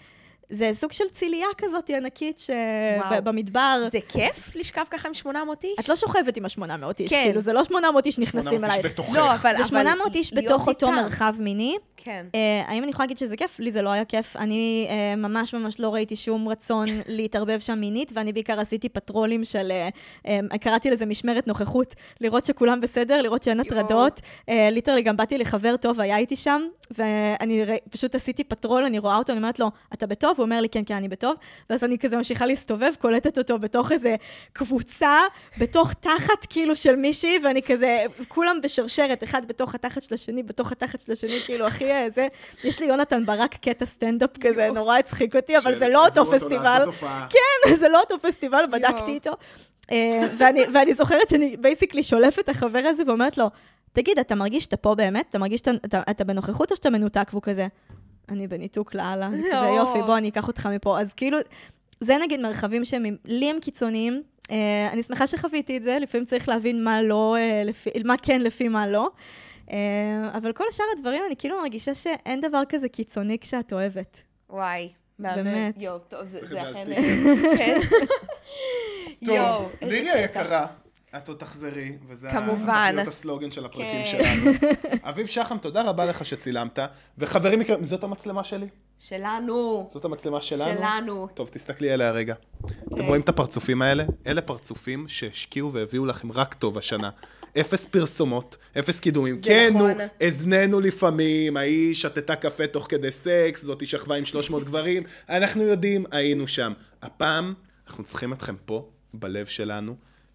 זה סוג של צילייה כזאת ענקית שבמדבר. זה כיף לשכב ככה עם 800 איש? את לא שוכבת עם ה-800 איש, כן. כאילו, זה לא 800 איש נכנסים אלייך. 800 איש בתוכך. לא, אבל... זה 800 איש בתוך אותו מרחב מיני. כן. Uh, האם אני יכולה להגיד שזה כיף? לי זה לא היה כיף. אני uh, ממש ממש לא ראיתי שום רצון <laughs> להתערבב שם מינית, ואני בעיקר עשיתי פטרולים של, uh, um, קראתי לזה משמרת נוכחות, לראות שכולם בסדר, לראות שאין הטרדות. literally גם באתי לחבר טוב, היה איתי שם, ואני פשוט עשיתי פטרול, אני רואה אותו, אני אומרת לו, אתה בטוב? בטוב? הוא אומר לי, כן, כן, אני בטוב. ואז אני כזה ממשיכה להסתובב, קולטת אותו בתוך איזה קבוצה, בתוך תחת כאילו של מישהי, ואני כזה, כולם בשרשרת, אחד בתוך התחת של השני, בתוך התחת של השני, כאילו, הכי אה, זה. יש לי יונתן ברק קטע סטנדאפ כזה, נורא הצחיק אותי, אבל זה לא אותו פסטיבל. כן, <laughs> זה לא אותו פסטיבל, בדקתי איתו. אה, ואני, ואני זוכרת שאני basically שולפת את החבר הזה ואומרת לו, תגיד, אתה מרגיש שאתה פה באמת? אתה מרגיש שאתה אתה, אתה בנוכחות או שאתה מנותק? והוא כזה, אני בניתוק לאללה. <laughs> כזה, יופי, בוא, אני אקח אותך מפה. אז כאילו, זה נגיד מרחבים שהם לי הם קיצוניים. Uh, אני שמחה שחוויתי את זה, לפעמים צריך להבין מה לא, לפי, מה כן לפי מה לא. Uh, אבל כל שאר הדברים, אני כאילו מרגישה שאין דבר כזה קיצוני כשאת אוהבת. וואי, מהמם. באמת. יואו, טוב, זה זה זה אכן... כן. <laughs> טוב, לירי. היקרה, את עוד תחזרי, וזה כמובן. הפך להיות הסלוגן של הפרקים כן. שלנו. <laughs> אביב שחם, תודה רבה לך שצילמת. וחברים יקרים, זאת המצלמה שלי? שלנו. זאת המצלמה שלנו? שלנו. טוב, תסתכלי עליה רגע. אתם רואים את הפרצופים האלה? אלה פרצופים שהשקיעו והביאו לכם רק טוב השנה. אפס פרסומות, אפס קידומים. זה כן, נו, נכון. הזננו לפעמים, ההיא שתתה קפה תוך כדי סקס, זאתי שכבה עם 300 גברים, אנחנו יודעים, היינו שם. הפעם, אנחנו צריכים אתכם פה, בלב שלנו.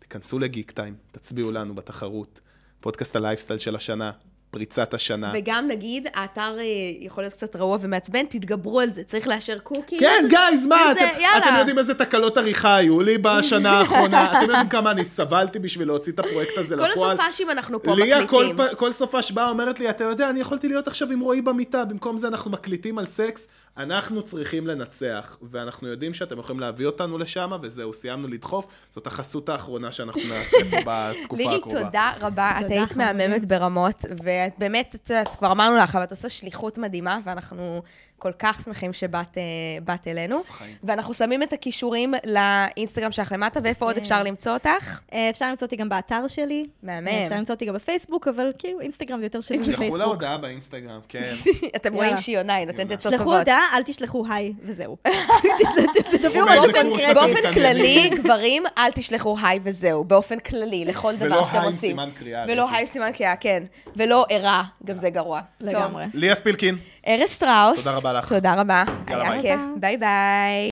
תיכנסו ל Geektime, תצביעו לנו בתחרות. פודקאסט הלייפסטייל של השנה, פריצת השנה. וגם נגיד, האתר אה, יכול להיות קצת רעוע ומעצבן, תתגברו על זה. צריך לאשר cookies. כן, guys, מה? שזה, אתם, יאללה. אתם יודעים איזה תקלות עריכה היו לי בשנה <laughs> האחרונה? אתם יודעים כמה אני סבלתי בשביל להוציא את הפרויקט הזה כל לפועל? הסופ"שים אנחנו פה ליה כל, מקליטים. פ- כל סופש באה אומרת לי, אתה יודע, אני יכולתי להיות עכשיו עם רועי במיטה, במקום זה אנחנו מקליטים על סקס, אנחנו צריכים לנצח, ואנחנו יודעים שאתם יכולים להביא אותנו לשם, וזהו, סיימנו לדחוף, זאת החסות האחרונה שאנחנו נעשה פה <laughs> בתקופה לירי, הקרובה. תודה רבה. את היית. מהממת ברמות, ואת באמת, את יודעת, כבר אמרנו לך, אבל את עושה שליחות מדהימה, ואנחנו כל כך שמחים שבאת אה, אלינו. חיים. ואנחנו שמים את הכישורים לאינסטגרם שלך למטה, ואיפה עוד. אפשר למצוא אותך? אה, אפשר למצוא אותי גם באתר שלי. מהמם. אה, אפשר למצוא אותי גם בפייסבוק, אבל כאילו אינסטגרם זה יותר שלי תשלחו לה. הודעה באינסטגרם, כן. <laughs> אתם רואים. שהיא עונה, היא נותנת. עצות טובות. הודעה, אל תשלחו היי, וזהו. <laughs> תשלחו- תביאו משהו קונקרטי. באופן. כללי, גברים, אל תשלחו היי וזהו, באופן כללי, לכל דבר ולא שאתם היי עם עושים. סימן קריאה, ולא. היי עם סימן קריאה, כן. ולא ערה, גם זה גרוע. לגמרי. ליה ספילקין. ארז שטראוס. תודה רבה לך. תודה רבה. היה. כיף. ביי ביי.